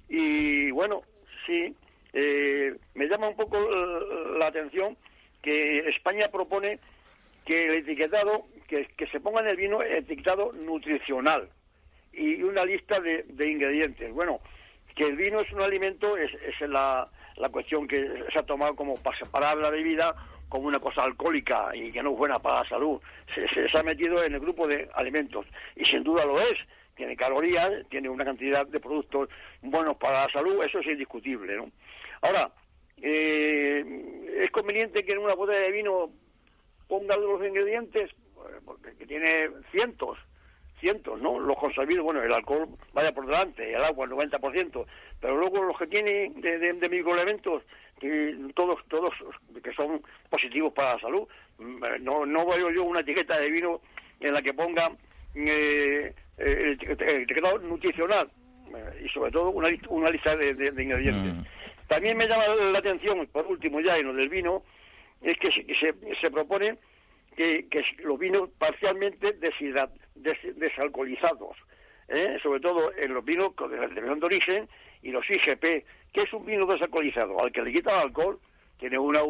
Speaker 8: y bueno, sí, eh, me llama un poco eh, la atención que España propone que el etiquetado, que, se ponga en el vino etiquetado nutricional y una lista de, de ingredientes. Bueno, que el vino es un alimento, es, es la, la cuestión que se ha tomado como para separar la bebida como una cosa alcohólica y que no es buena para la salud. Se, se, ha metido en el grupo de alimentos y sin duda lo es. Tiene calorías, tiene una cantidad de productos buenos para la salud, eso es indiscutible. ¿no? Ahora, eh, ¿es conveniente que en una botella de vino ponga los ingredientes? Porque tiene cientos cientos, ¿no? Los consumidos, bueno, el alcohol vaya por delante, el agua el 90%, pero luego los que tienen de, de, de microelementos, que todos, todos que son positivos para la salud, mm, no, no veo yo una etiqueta de vino en la que ponga eh, el, etiquetado nutricional eh, y sobre todo una, una lista de, ingredientes. Mm. También me llama la atención, por último ya en lo del vino, es que se, se propone que, que los vinos parcialmente desalcoholizados, ¿eh? sobre todo en los vinos de denominación de origen y los IGP. ¿Qué es un vino desalcoholizado? Al que le quitan alcohol, tiene una,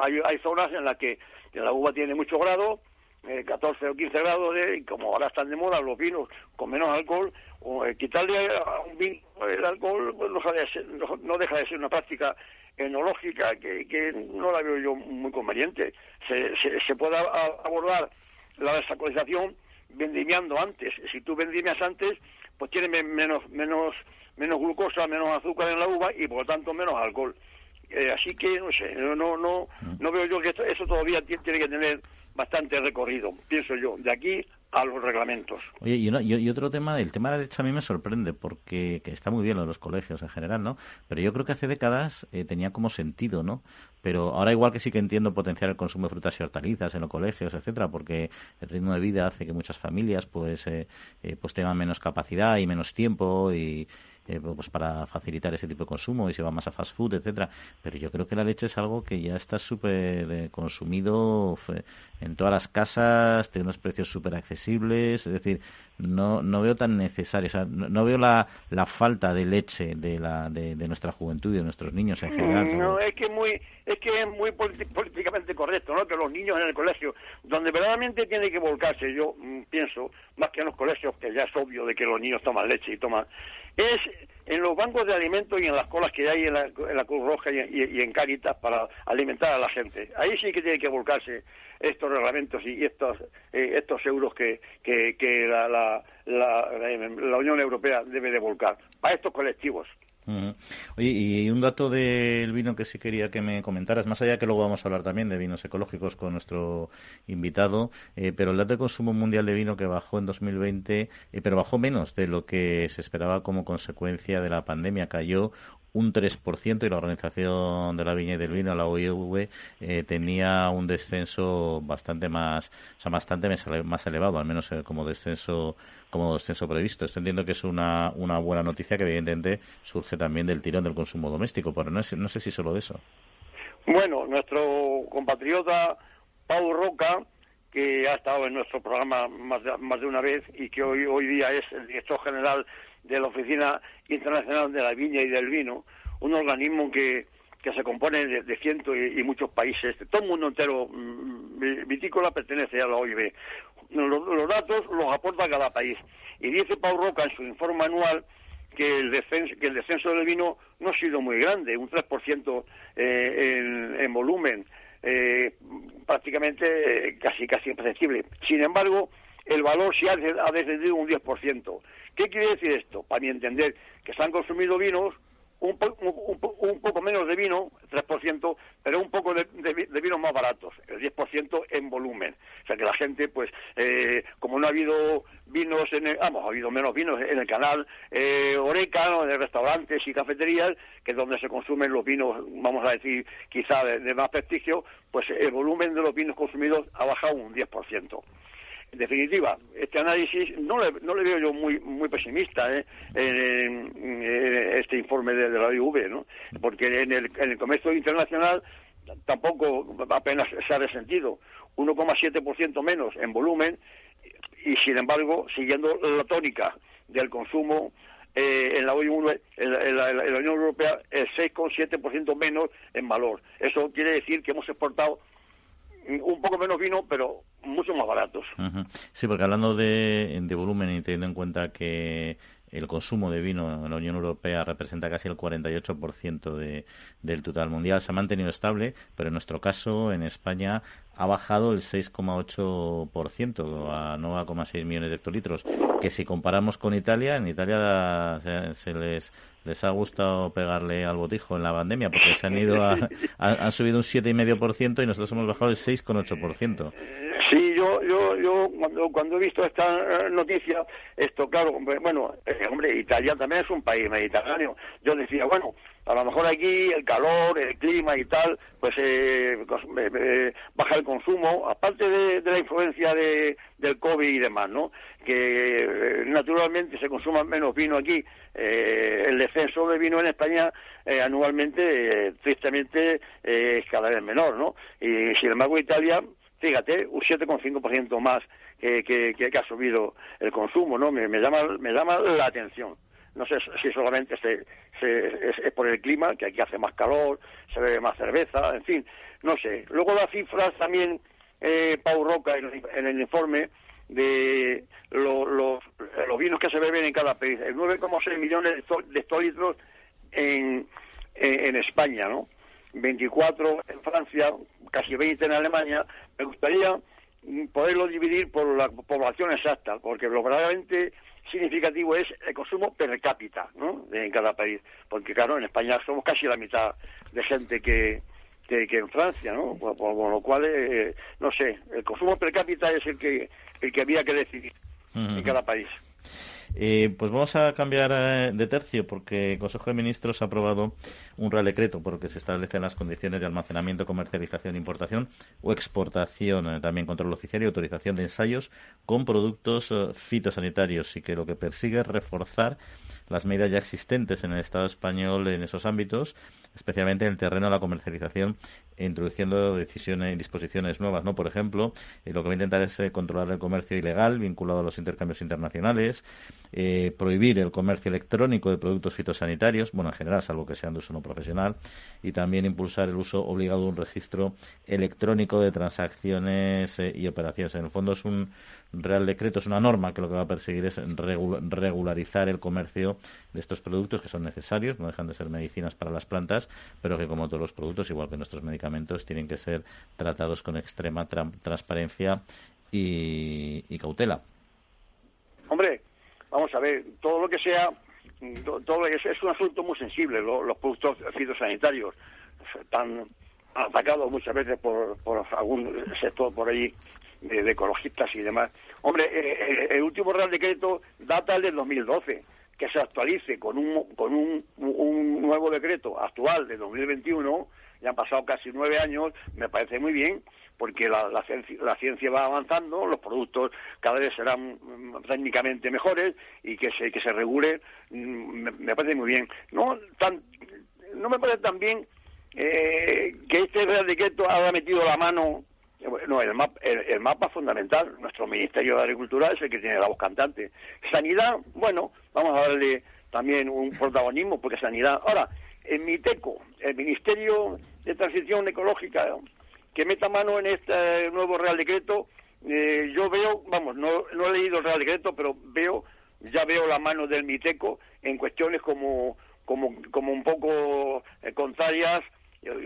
Speaker 8: hay, hay zonas en las que la uva tiene mucho grado, 14 eh, o 15 grados, y como ahora están de moda los vinos con menos alcohol, o, eh, quitarle a un vino el alcohol pues, no, deja de ser una práctica enológica que, que no la veo yo muy conveniente. Se, se, puede abordar la desalcoholización vendimiando antes. Si tú vendimias antes, pues tiene menos, menos, menos glucosa, menos azúcar en la uva y por lo tanto menos alcohol. Eh, así que no sé, no, no, no, no veo yo que eso todavía tiene que tener bastante recorrido, pienso yo, de aquí a los reglamentos.
Speaker 2: Oye, y, otro tema, el tema de la leche a mí me sorprende, porque que está muy bien lo de los colegios en general, ¿no? Pero yo creo que hace décadas eh, tenía como sentido, ¿no? Pero ahora igual que sí que entiendo potenciar el consumo de frutas y hortalizas en los colegios, etcétera, porque el ritmo de vida hace que muchas familias pues, eh, eh, pues tengan menos capacidad y menos tiempo y eh, pues para facilitar ese tipo de consumo y se va más a fast food, etcétera. Pero yo creo que la leche es algo que ya está súper eh, consumido en todas las casas, tiene unos precios súper accesibles, es decir, no, no veo tan necesario. O sea, no, veo la, la falta de leche de, la, de, nuestra juventud y de nuestros niños en general.
Speaker 8: Mm, no, es que muy, es que es muy políticamente correcto, ¿no? Que los niños en el colegio, donde verdaderamente tiene que volcarse, yo mm, pienso, más que en los colegios, que ya es obvio de que los niños toman leche y toman, es en los bancos de alimentos y en las colas que hay en la, Cruz Roja y, en Caritas para alimentar a la gente. Ahí sí que tiene que volcarse estos reglamentos y estos, eh, estos euros que, que, la, la, la Unión Europea debe de volcar para estos colectivos.
Speaker 2: Oye, y un dato del vino que sí quería que me comentaras, más allá que luego vamos a hablar también de vinos ecológicos con nuestro invitado, eh, pero el dato de consumo mundial de vino que bajó en 2020, eh, pero bajó menos de lo que se esperaba como consecuencia de la pandemia, cayó un 3% y la Organización de la Viña y del Vino, la OIV, eh, tenía un descenso bastante más, o sea, bastante más elevado, al menos como descenso como descenso previsto. Estoy entendiendo que es una, una buena noticia que evidentemente surge también del tirón del consumo doméstico, pero no, no sé si solo de eso.
Speaker 8: Bueno, nuestro compatriota Pau Roca, que ha estado en nuestro programa más de, más de una vez y que hoy, hoy día es el director general de la Oficina Internacional de la Viña y del Vino, un organismo que, que se compone de, de cientos y, muchos países. Todo el mundo entero mm, vitícola pertenece a la OIB los, datos los aporta cada país. Y dice Pau Roca en su informe anual que el, descenso, que el descenso del vino no ha sido muy grande, un 3% eh, en, volumen, eh, prácticamente eh, casi casi imperceptible. Sin embargo, el valor sí ha, ha descendido un 10%. ¿Qué quiere decir esto? Para mi entender, que se han consumido vinos un, un, poco menos de vino, 3%, pero un poco de, vinos más baratos, el 10% en volumen. O sea que la gente, pues, eh, como no ha habido vinos, en el, vamos, ha habido menos vinos en el canal eh, Oreca, en restaurantes y cafeterías, que es donde se consumen los vinos, vamos a decir, quizá de más prestigio, pues el volumen de los vinos consumidos ha bajado un 10%. En definitiva, este análisis no le, no le veo yo muy muy pesimista ¿eh? en, este informe de, la IV, ¿no? porque en el, en el comercio internacional tampoco apenas se ha resentido, 1,7% menos en volumen y sin embargo, siguiendo la tónica del consumo eh, en, la en, la, Unión Europea, el 6,7% menos en valor. Eso quiere decir que hemos exportado un poco menos vino, pero mucho más baratos.
Speaker 2: Sí, porque hablando de, de volumen y teniendo en cuenta que el consumo de vino en la Unión Europea representa casi el 48% de, del total mundial. Se ha mantenido estable, pero en nuestro caso, en España, ha bajado el 6,8% a 9,6 millones de hectolitros. Que si comparamos con Italia, en Italia se les les ha gustado pegarle al botijo en la pandemia porque se han ido a, han subido un 7,5% y nosotros hemos bajado el 6,8%.
Speaker 8: Sí, yo, yo, yo cuando, cuando he visto esta noticia, esto, claro, bueno, eh, hombre, Italia también es un país mediterráneo. Yo decía, bueno, a lo mejor aquí el calor, el clima y tal, pues eh, eh, baja el consumo, aparte de, la influencia de, del COVID y demás, ¿no? Que eh, naturalmente se consuma menos vino aquí. el descenso de vino en España anualmente, tristemente, es cada vez menor, ¿no? Y sin embargo Italia fíjate, un 7,5% más que, que, que, ha subido el consumo, ¿no? Me, llama, me llama la atención. No sé si solamente se, es, por el clima, que aquí hace más calor, se bebe más cerveza, en fin, no sé. Luego las cifras también, eh, Pau Roca, en, el informe de los vinos que se beben en cada país, el 9,6 millones de hectolitros en, en, España, ¿no? 24 en Francia, casi 20 en Alemania. Me gustaría poderlo dividir por la población exacta, porque probablemente significativo es el consumo per cápita ¿no? en cada país, porque claro, en España somos casi la mitad de gente que, que, en Francia, ¿no? Con, lo cual, eh, no sé, el consumo per cápita es el que, el que había que decidir en cada país.
Speaker 2: Eh, pues vamos a cambiar eh, de tercio porque el Consejo de Ministros ha aprobado un Real Decreto por el que se establecen las condiciones de almacenamiento, comercialización, importación o exportación, eh, también control oficial y autorización de ensayos con productos fitosanitarios y que lo que persigue es reforzar las medidas ya existentes en el Estado español en esos ámbitos, especialmente en el terreno de la comercialización, introduciendo decisiones y disposiciones nuevas, ¿no? Por ejemplo, eh, lo que va a intentar es eh, controlar el comercio ilegal vinculado a los intercambios internacionales, eh, prohibir el comercio electrónico de productos fitosanitarios, bueno, en general, salvo que sean de uso no profesional, y también impulsar el uso obligado de un registro electrónico de transacciones y operaciones. En el fondo es un Real Decreto, es una norma que lo que va a perseguir es regularizar el comercio de estos productos que son necesarios, no dejan de ser medicinas para las plantas, pero que como todos los productos, igual que nuestros medicamentos, tienen que ser tratados con extrema transparencia y, cautela.
Speaker 8: Hombre, vamos a ver, todo lo que sea, todo es, un asunto muy sensible, los productos fitosanitarios están atacados muchas veces por, por algún sector por ahí de, ecologistas y demás. Hombre, eh, eh, el último Real Decreto data del 2012. Que se actualice con un, con un nuevo decreto actual de 2021, ya han pasado casi nueve años, me parece muy bien, porque la, la, ciencia, va avanzando, los productos cada vez serán mm, técnicamente mejores y que se, que se regule, mm, me, parece muy bien. No, tan, no me parece tan bien eh, que este Real Decreto haya metido la mano no, el, mapa, el, mapa fundamental, nuestro Ministerio de Agricultura es el que tiene la voz cantante. Sanidad, bueno, vamos a darle también un protagonismo, porque sanidad. Ahora, en MITECO, el Ministerio de Transición Ecológica, que meta mano en este nuevo Real Decreto, eh, yo veo, vamos, no, no he leído el Real Decreto, pero veo, ya veo la mano del MITECO en cuestiones como, como, como un poco eh, contrarias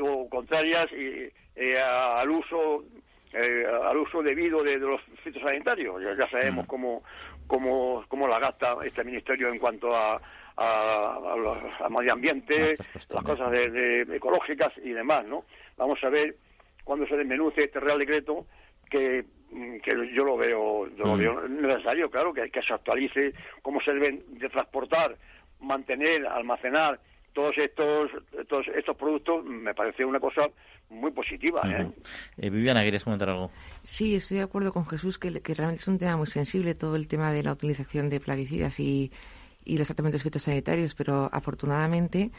Speaker 8: o contrarias y, eh, al uso eh, al uso debido de, los fitosanitarios. Ya, ya sabemos cómo, cómo, cómo la gasta este ministerio en cuanto a, a, medio ambiente, las cosas de, ecológicas y demás, ¿no? Vamos a ver cuando se desmenuce este Real Decreto que mm, que yo lo veo, yo lo veo necesario, claro, que, que se actualice cómo se deben de transportar, mantener, almacenar todos estos todos estos productos me parece una cosa muy positiva. ¿eh?
Speaker 2: eh Viviana, ¿quieres comentar algo?
Speaker 3: Sí, estoy de acuerdo con Jesús que, que, realmente es un tema muy sensible todo el tema de la utilización de plaguicidas y, y los tratamientos fitosanitarios, pero afortunadamente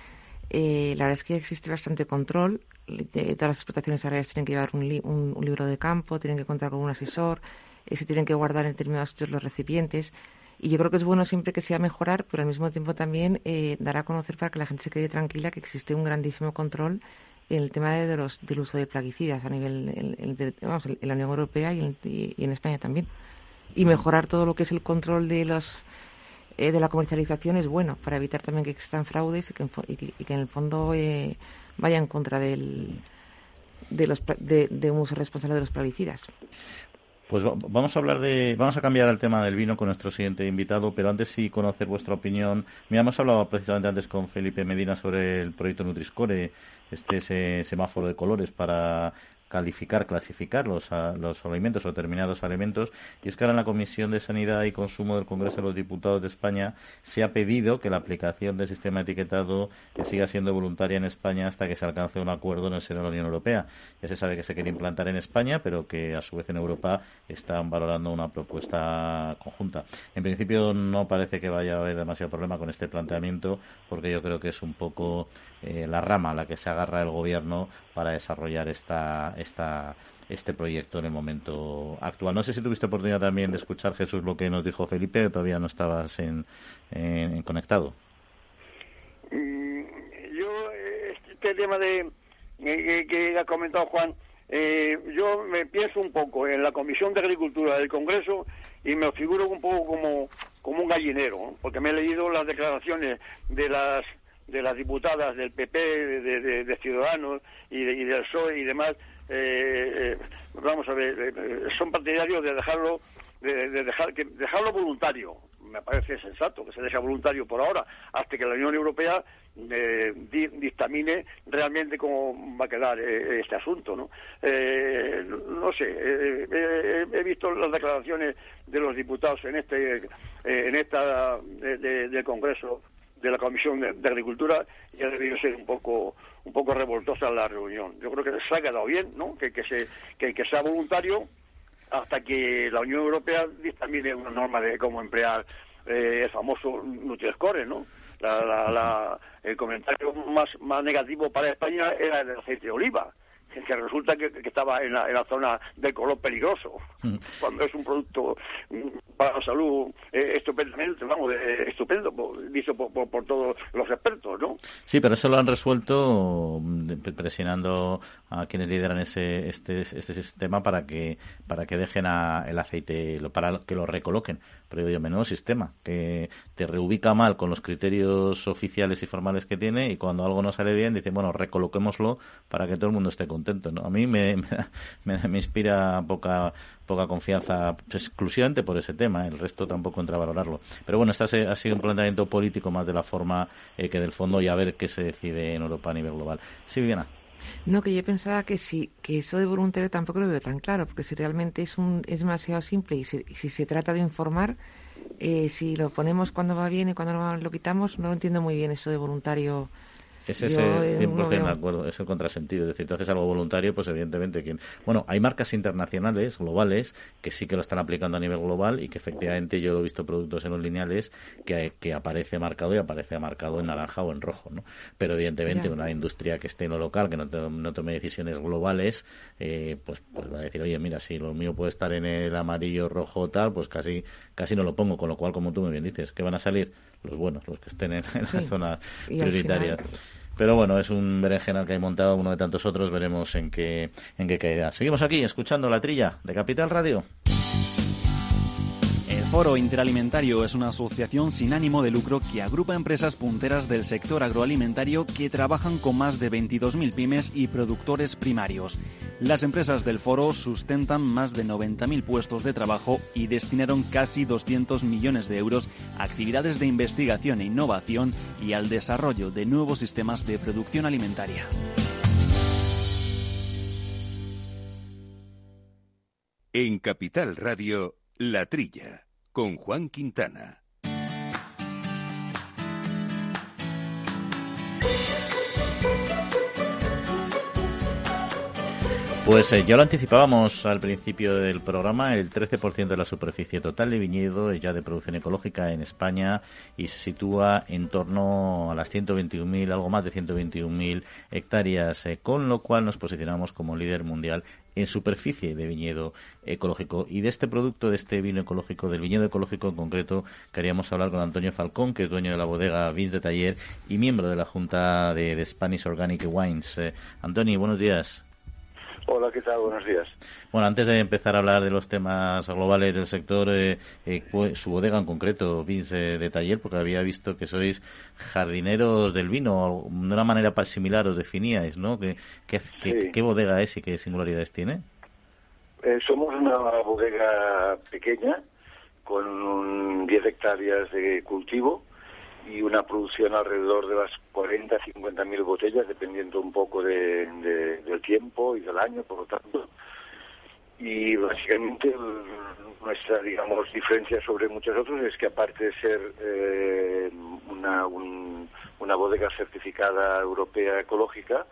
Speaker 3: eh, la verdad es que existe bastante control. todas las explotaciones agrarias tienen que llevar un, un, libro de campo, tienen que contar con un asesor, eh, se tienen que guardar en determinados sitios los recipientes. Y yo creo que es bueno siempre que sea mejorar, pero al mismo tiempo también eh, dar a conocer para que la gente se quede tranquila que existe un grandísimo control en el tema de los, del uso de plaguicidas a nivel en, la Unión Europea y en, España también. Y mejorar todo lo que es el control de los eh, de la comercialización es bueno para evitar también que existan fraudes y que, y que, en el fondo eh, vaya en contra del, de, los, de, de un uso responsable de los plaguicidas.
Speaker 2: Pues vamos a hablar de, vamos a cambiar el tema del vino con nuestro siguiente invitado, pero antes sí conocer vuestra opinión. Me hemos hablado precisamente antes con Felipe Medina sobre el proyecto Nutriscore, este semáforo de colores para calificar, clasificar los, los alimentos o determinados alimentos. Y es que ahora en la Comisión de Sanidad y Consumo del Congreso de los Diputados de España se ha pedido que la aplicación del sistema etiquetado siga siendo voluntaria en España hasta que se alcance un acuerdo en el seno de la Unión Europea. Ya se sabe que se quiere implantar en España, pero que a su vez en Europa están valorando una propuesta conjunta. En principio no parece que vaya a haber demasiado problema con este planteamiento, porque yo creo que es un poco eh, la rama a la que se agarra el gobierno para desarrollar esta, esta, este proyecto en el momento actual. No sé si tuviste oportunidad también de escuchar, Jesús, lo que nos dijo Felipe, todavía no estabas en, conectado.
Speaker 8: Mm, yo, este tema de que ha comentado Juan, eh, yo me pienso un poco en la Comisión de Agricultura del Congreso y me figuro un poco como, como un gallinero, porque me he leído las declaraciones de las de las diputadas del PP, de, Ciudadanos y, del PSOE y demás, eh, eh, vamos a ver, eh, son partidarios de dejarlo, de, dejar, que, dejarlo voluntario. Me parece sensato que se deje voluntario por ahora, hasta que la Unión Europea dictamine realmente cómo va a quedar este asunto, ¿no? no sé, he visto las declaraciones de los diputados en este, en esta del Congreso de la Comisión de, Agricultura y ha debido ser un poco un poco revoltosa la reunión. Yo creo que se ha quedado bien, ¿no? Que, que, se, que, que sea voluntario hasta que la Unión Europea dictamine una norma de cómo emplear el famoso Nutri-Score, ¿no? La, el comentario más, más negativo para España era el aceite de oliva que resulta que, estaba en la, en la, zona de color peligroso, mm. cuando es un producto mm, para la salud eh, estupendamente, vamos, eh, estupendo, dicho por, por, todos los expertos, ¿no?
Speaker 2: Sí, pero eso lo han resuelto mm, presionando a quienes lideran ese este, este sistema para que para que dejen a el aceite, para que lo recoloquen pero yo, menudo sistema, que te reubica mal con los criterios oficiales y formales que tiene y cuando algo no sale bien dice, bueno, recoloquémoslo para que todo el mundo esté contento. ¿no? A mí me, me, inspira poca poca confianza exclusivamente por ese tema, el resto tampoco entra a valorarlo. Pero bueno, este ha sido un planteamiento político más de la forma eh, que del fondo y a ver qué se decide en Europa a nivel global. Sí, Viviana.
Speaker 3: No, que yo pensaba que sí, que eso de voluntario tampoco lo veo tan claro, porque si realmente es, un, es demasiado simple y si, si se trata de informar, eh, si lo ponemos cuando va bien y cuando lo, lo quitamos, no entiendo muy bien eso de voluntario
Speaker 2: es ese 100% de acuerdo, es el contrasentido. Es decir, tú haces algo voluntario, pues evidentemente quien... Bueno, hay marcas internacionales, globales, que sí que lo están aplicando a nivel global y que efectivamente yo he visto productos en los lineales que, que aparece marcado y aparece marcado en naranja o en rojo, ¿no? Pero evidentemente una industria que esté en lo local, que no, no tome decisiones globales, eh, pues, pues va a decir, oye, mira, si lo mío puede estar en el amarillo, rojo o tal, pues casi, casi no lo pongo. Con lo cual, como tú me bien dices, que van a salir los buenos, los que estén en, la zona prioritaria. Pero bueno, es un berenjenal que hay montado, uno de tantos otros, veremos en qué, en qué caerá. Seguimos aquí escuchando la trilla de Capital Radio.
Speaker 7: Foro Interalimentario es una asociación sin ánimo de lucro que agrupa empresas punteras del sector agroalimentario que trabajan con más de 22.000 pymes y productores primarios. Las empresas del foro sustentan más de 90.000 puestos de trabajo y destinaron casi 200 millones de euros a actividades de investigación e innovación y al desarrollo de nuevos sistemas de producción alimentaria.
Speaker 1: En Capital Radio, La Trilla con Juan Quintana.
Speaker 2: Pues eh, ya lo anticipábamos al principio del programa, el 13% de la superficie total de viñedo es ya de producción ecológica en España y se sitúa en torno a las 121.000, algo más de 121.000 hectáreas, eh, con lo cual nos posicionamos como líder mundial en superficie de viñedo ecológico. Y de este producto, de este vino ecológico, del viñedo ecológico en concreto, queríamos hablar con Antonio Falcón, que es dueño de la bodega Vins de Taller y miembro de la Junta de, Spanish Organic Wines. Eh, Antonio, buenos días.
Speaker 9: Hola, ¿qué tal? Buenos días.
Speaker 2: Bueno, antes de empezar a hablar de los temas globales del sector, eh, eh, su bodega en concreto, Vins de Taller, porque había visto que sois jardineros del vino, de una manera similar os definíais, ¿no? ¿Qué, qué, bodega es y qué singularidades tiene?
Speaker 9: Eh, somos una bodega pequeña, con 10 hectáreas de cultivo, y una producción alrededor de las 40, 50 mil botellas, dependiendo un poco de, del tiempo y del año, por lo tanto. Y básicamente nuestra, digamos, diferencia sobre muchos otros es que aparte de ser eh, una, una bodega certificada europea ecológica,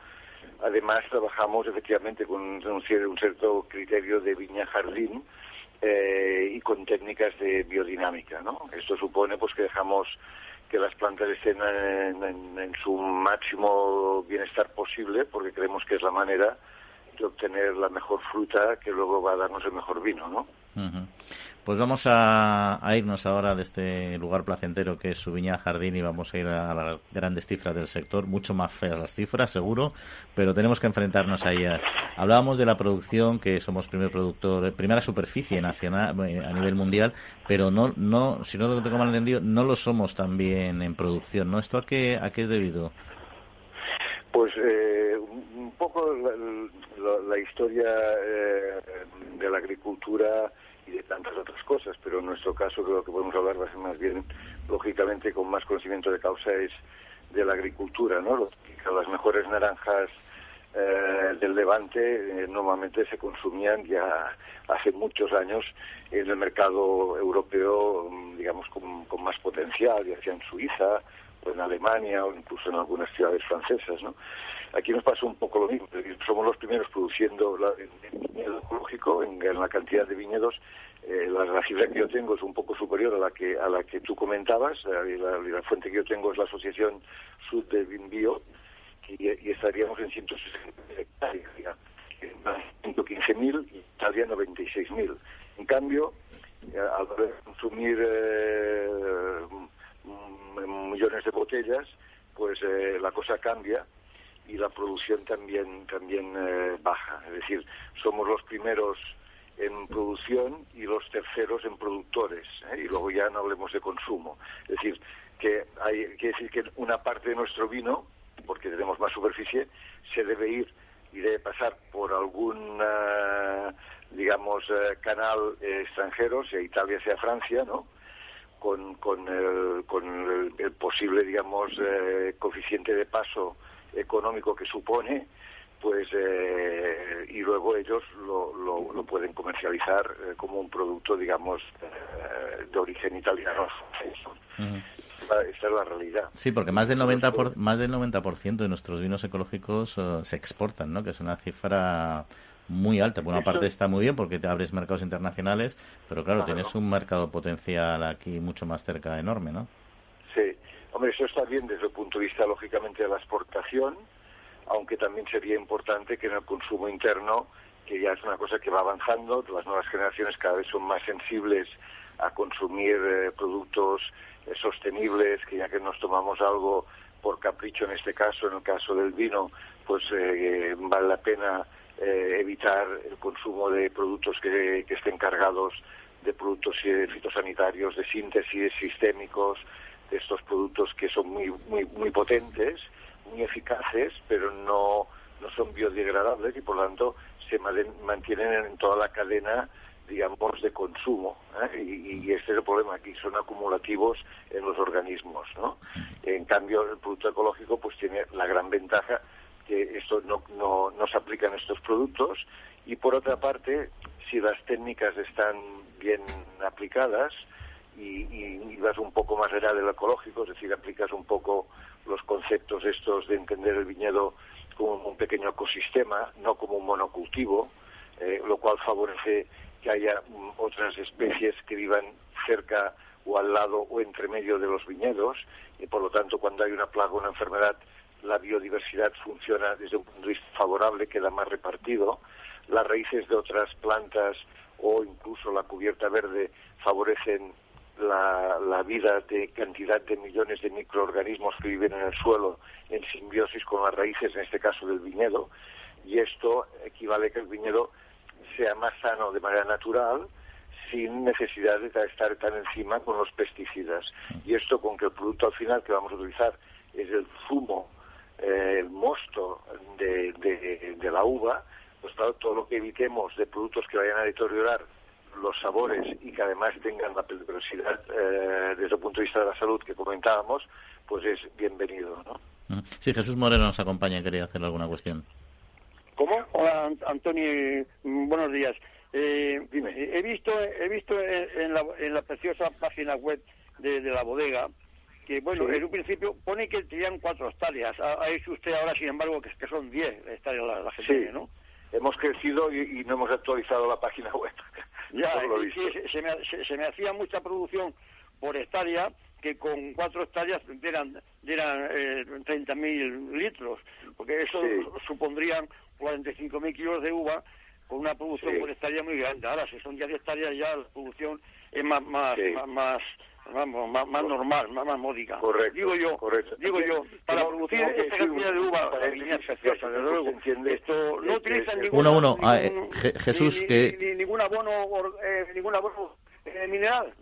Speaker 9: además trabajamos efectivamente con un, un cierto criterio de viña jardín, eh, y con técnicas de biodinámica, ¿no? Esto supone pues que dejamos que las plantas estén en, su máximo bienestar posible, porque creemos que es la manera de obtener la mejor fruta que luego va a darnos el mejor vino, ¿no?
Speaker 2: Pues vamos a, irnos ahora de este lugar placentero que es su viña jardín y vamos a ir a las grandes cifras del sector, mucho más feas las cifras, seguro, pero tenemos que enfrentarnos a ellas. Hablábamos de la producción, que somos primer productor, primera superficie nacional eh, a nivel mundial, pero no, no, si no lo tengo mal entendido, no lo somos también en producción, ¿no? ¿Esto a qué, a qué es debido?
Speaker 9: Pues eh, un poco la, historia eh, de la agricultura y de tantas otras cosas, pero en nuestro caso creo que podemos hablar más bien, lógicamente, con más conocimiento de causa es de la agricultura, ¿no? Las mejores naranjas eh, del Levante eh, normalmente se consumían ya hace muchos años en el mercado europeo, digamos, con, con más potencial, ya sea en Suiza o en Alemania o incluso en algunas ciudades francesas, ¿no? Aquí nos pasa un poco lo mismo. Somos los primeros produciendo el viñedo ecológico en, la cantidad de viñedos eh, la, cifra que yo tengo es un poco superior a la que a la que tú comentabas. La, la, fuente que yo tengo es la Asociación Sud de Bimbio y, estaríamos en 160 hectáreas, 115.000 y Italia 96.000. En cambio, eh, al consumir eh, millones de botellas, pues eh, la cosa cambia y la producción también también baja. Es decir, somos los primeros en producción y los terceros en productores. Y luego ya no hablemos de consumo. Es decir, que hay que decir que una parte de nuestro vino, porque tenemos más superficie, se debe ir y debe pasar por algún, digamos, eh, canal extranjero, sea Italia, sea Francia, ¿no? Con, con, el, con el, posible, digamos, eh, coeficiente de paso económico que supone, pues eh, y luego ellos lo, lo, pueden comercializar como un producto, digamos, de origen italiano. Esta es la realidad.
Speaker 2: Sí, porque más del 90%, por, más del 90 de nuestros vinos ecológicos se exportan, ¿no? Que es una cifra muy alta. Por una parte está muy bien porque te abres mercados internacionales, pero claro, tienes un mercado potencial aquí mucho más cerca, enorme, ¿no?
Speaker 9: Sí, hombre, eso está bien desde el punto de vista, lógicamente, de la exportación, aunque también sería importante que en el consumo interno, que ya es una cosa que va avanzando, las nuevas generaciones cada vez son más sensibles a consumir eh, productos eh, sostenibles, que ya que nos tomamos algo por capricho en este caso, en el caso del vino, pues eh, vale la pena eh, evitar el consumo de productos que, estén cargados de productos fitosanitarios, de síntesis sistémicos, de estos productos que son muy, muy, muy potentes, muy eficaces, pero no, no son biodegradables y por lo tanto se mantienen en toda la cadena digamos, de consumo. ¿eh? Y, este es el problema, aquí son acumulativos en los organismos. ¿no? En cambio, el producto ecológico pues tiene la gran ventaja que esto no, no, no se aplica en estos productos y por otra parte, si las técnicas están bien aplicadas y, y, vas un poco más allá del ecológico, es decir, aplicas un poco los conceptos estos de entender el viñedo como un pequeño ecosistema, no como un monocultivo, eh, lo cual favorece que haya mm, otras especies que vivan cerca o al lado o entre medio de los viñedos y por lo tanto cuando hay una plaga o una enfermedad la biodiversidad funciona desde un punto de vista favorable, queda más repartido, las raíces de otras plantas o incluso la cubierta verde favorecen la, la, vida de cantidad de millones de microorganismos que viven en el suelo en simbiosis con las raíces, en este caso del viñedo, y esto equivale a que el viñedo sea más sano de manera natural sin necesidad de estar tan encima con los pesticidas. Y esto con que el producto al final que vamos a utilizar es el zumo eh, el mosto de, de, la uva, pues claro, todo lo que evitemos de productos que vayan a deteriorar los sabores y que además tengan la peligrosidad eh, desde el punto de vista de la salud que comentábamos, pues es bienvenido, ¿no?
Speaker 2: Sí, Jesús Moreno nos acompaña, quería hacer alguna cuestión.
Speaker 8: ¿Cómo? Hola, Antonio, buenos días. Eh, Dime. He visto, he visto en, la, en la preciosa página web de, de la bodega que bueno, en un principio pone que tenían cuatro hectáreas. Ha, dicho usted ahora, sin embargo, que, que son diez hectáreas la, la gente, sí. ¿no?
Speaker 9: Hemos crecido y, no hemos actualizado la página web.
Speaker 8: Ya, se, me, se, me, hacía mucha producción por hectárea que con cuatro hectáreas dieran, dieran eh, 30.000 litros, porque eso supondrían 45.000 kilos de uva con una producción por hectárea muy grande. Ahora, si son ya 10 hectáreas, ya la producción es más, más, más vamos, más, más normal, más, más módica.
Speaker 9: Correcto.
Speaker 8: Digo yo,
Speaker 9: correcto.
Speaker 8: digo yo, para producir esta cantidad de uva, para líneas preciosas, desde luego, esto no utilizan ningún,
Speaker 2: uno, uno. Ah, eh, Jesús,
Speaker 8: ni,
Speaker 2: que...
Speaker 8: Ni, ningún abono, eh, ningún abono eh, mineral.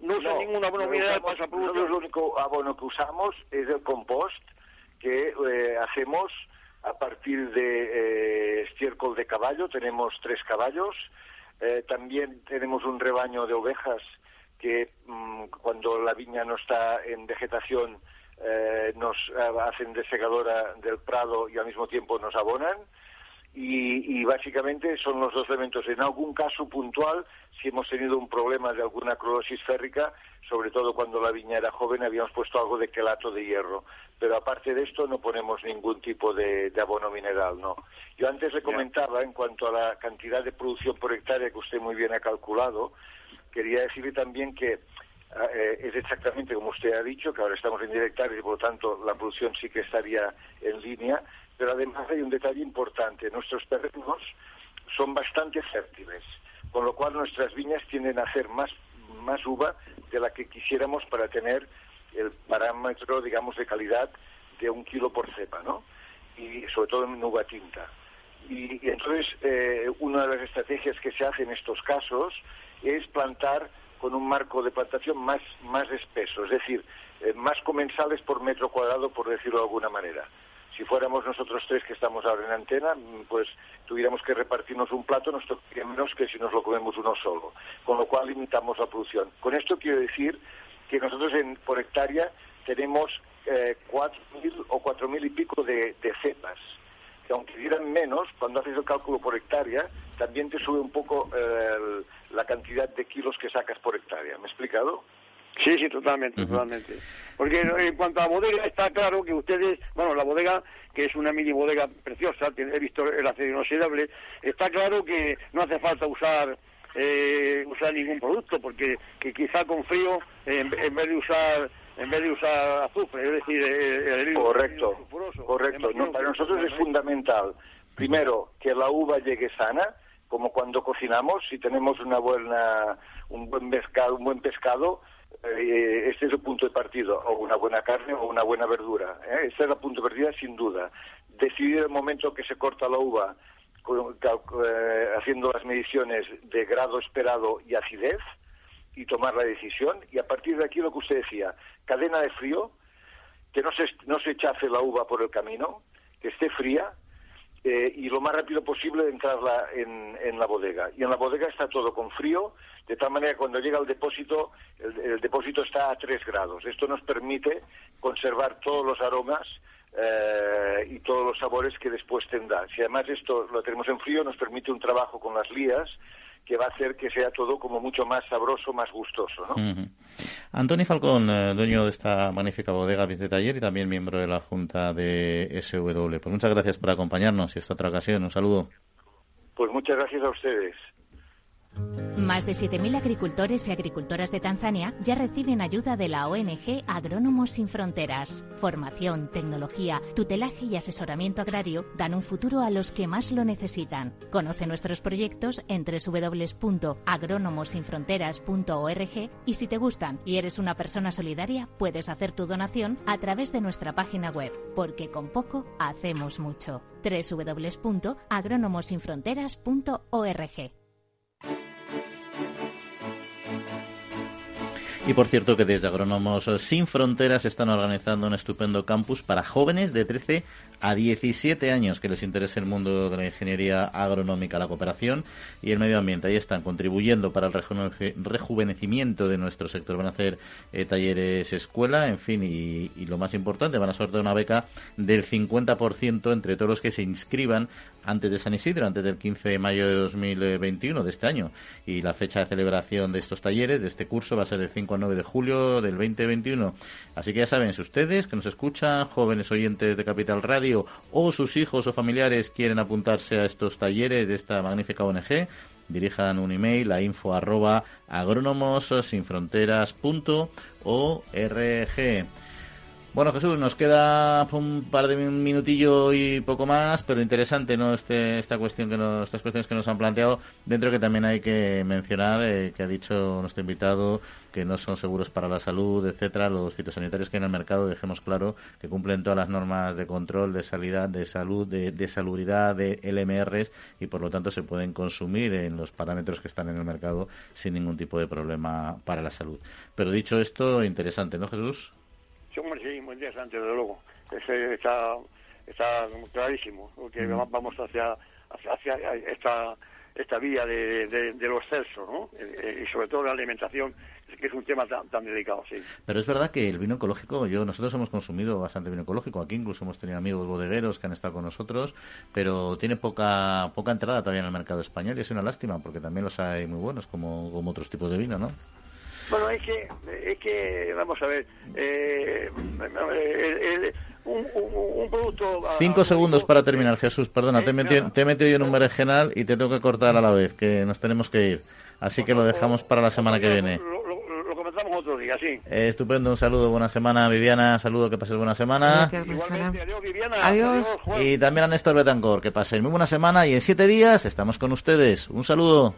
Speaker 8: No usan ningún abono mineral para esa producción.
Speaker 9: el único abono que usamos es el compost que eh, hacemos a partir de eh, estiércol de caballo. Tenemos tres caballos. Eh, también tenemos un rebaño de ovejas que mm, cuando la viña no está en vegetación eh, nos eh, hacen de segadora del prado y al mismo tiempo nos abonan y, básicamente son los dos elementos. En algún caso puntual, si hemos tenido un problema de alguna clorosis férrica, sobre todo cuando la viña era joven, habíamos puesto algo de quelato de hierro. Pero aparte de esto, no ponemos ningún tipo de, abono mineral, no. Yo antes le comentaba, en cuanto a la cantidad de producción por hectárea que usted muy bien ha calculado, quería decirle también que eh, es exactamente como usted ha dicho, que ahora estamos en 10 hectáreas y por lo tanto la producción sí que estaría en línea, pero además hay un detalle importante. Nuestros terrenos son bastante fértiles, con lo cual nuestras viñas tienden a hacer más, más uva de la que quisiéramos para tener el parámetro, digamos, de calidad de un kilo por cepa, ¿no? Y sobre todo en uva tinta. Y, entonces, eh, una de las estrategias que se hace en estos casos es plantar con un marco de plantación más, más espeso, es decir, eh, más comensales por metro cuadrado, por decirlo de alguna manera si fuéramos nosotros tres que estamos ahora en antena, mm, pues tuviéramos que repartirnos un plato, nos tocaría menos que si nos lo comemos uno solo, con lo cual limitamos la producción. Con esto quiero decir que nosotros en, por hectárea tenemos eh, 4.000 o 4.000 y pico de, cepas, que aunque dieran menos, cuando haces el cálculo por hectárea, también te sube un poco eh, la cantidad de kilos que sacas por hectárea. ¿Me he explicado?
Speaker 8: Sí, sí, totalmente, totalmente. Porque en cuanto a bodega, está claro que ustedes, bueno, la bodega, que es una mini bodega preciosa, he visto el acero inoxidable, está claro que no hace falta usar eh, usar ningún producto, porque que quizá con frío, en, vez de usar en vez de usar azufre, es decir, el,
Speaker 9: correcto, correcto. para nosotros es fundamental, primero, que la uva llegue sana, como cuando cocinamos, si tenemos una buena un buen pescado, un buen pescado eh, este es el punto de partido, o una buena carne o una buena verdura. ¿eh? Este es el punto de partida sin duda. Decidir el momento que se corta la uva, eh, haciendo las mediciones de grado esperado y acidez, y tomar la decisión. Y a partir de aquí lo que usted decía, cadena de frío, que no se, no se echace la uva por el camino, que esté fría, eh, y lo más rápido posible entrarla en, en, la bodega. Y en la bodega está todo con frío, de tal manera que cuando llega al depósito, el, depósito está a 3 grados. Esto nos permite conservar todos los aromas eh, y todos los sabores que después tendrá. Si además esto lo tenemos en frío, nos permite un trabajo con las lías que va a hacer que sea todo como mucho más sabroso, más gustoso. ¿no?
Speaker 2: Antoni Falcón, eh, dueño de esta magnífica bodega de Taller y también miembro de la Junta de SW. Pues muchas gracias por acompañarnos y esta otra ocasión. Un saludo.
Speaker 9: Pues muchas gracias a ustedes.
Speaker 10: Más de 7.000 agricultores y agricultoras de Tanzania ya reciben ayuda de la ONG Agrónomos Sin Fronteras. Formación, tecnología, tutelaje y asesoramiento agrario dan un futuro a los que más lo necesitan. Conoce nuestros proyectos en www.agronomosinfronteras.org y si te gustan y eres una persona solidaria, puedes hacer tu donación a través de nuestra página web, porque con poco hacemos mucho. www.agronomosinfronteras.org
Speaker 2: Y por cierto que desde Agrónomos Sin Fronteras están organizando un estupendo campus para jóvenes de 13 a 17 años que les interese el mundo de la ingeniería agronómica, la cooperación y el medio ambiente. Ahí están contribuyendo para el rejuvenecimiento de nuestro sector. Van a hacer eh, talleres escuela, en fin, y, y, lo más importante, van a sortear una beca del 50% entre todos los que se inscriban antes de San Isidro, antes del 15 de mayo de 2021, de este año. Y la fecha de celebración de estos talleres, de este curso, va a ser del 5 al 9 de julio del 2021. Así que ya saben, si ustedes que nos escuchan, jóvenes oyentes de Capital Radio, o sus hijos o familiares quieren apuntarse a estos talleres de esta magnífica ONG, dirijan un email a info arroba bueno, Jesús, nos queda un par de minutillo y poco más, pero interesante, ¿no? Este, esta cuestión que nos, estas cuestiones que nos han planteado, dentro que también hay que mencionar eh, que ha dicho nuestro invitado que no son seguros para la salud, etcétera, los fitosanitarios que hay en el mercado, dejemos claro que cumplen todas las normas de control, de salida, de salud, de, de salubridad, de LMRs y por lo tanto se pueden consumir en los parámetros que están en el mercado sin ningún tipo de problema para la salud. Pero dicho esto, interesante, ¿no, Jesús?
Speaker 8: Sí, muy interesante, desde luego. está, está clarísimo, porque vamos hacia, hacia, esta, esta vía de, de, los excesos, ¿no? y sobre todo la alimentación, que es un tema tan, delicado, sí.
Speaker 2: Pero es verdad que el vino ecológico, yo nosotros hemos consumido bastante vino ecológico, aquí incluso hemos tenido amigos bodegueros que han estado con nosotros, pero tiene poca poca entrada todavía en el mercado español y es una lástima porque también los hay muy buenos como, como otros tipos de vino, ¿no?
Speaker 8: Bueno, es que, es que vamos a ver, eh, un, producto...
Speaker 2: Cinco segundos para terminar, Jesús, perdona, te, he metido, te he metido yo en un berenjenal y te tengo que cortar a la vez, que nos tenemos que ir. Así que lo dejamos para la semana que viene.
Speaker 8: Lo, comenzamos otro día, sí.
Speaker 2: Eh, estupendo, un saludo, buena semana, Viviana, saludo, que pases buena semana.
Speaker 8: Igualmente, adiós, Viviana.
Speaker 3: Adiós.
Speaker 2: y también a Néstor Betancor, que pasen muy buena semana y en siete días estamos con ustedes. Un saludo.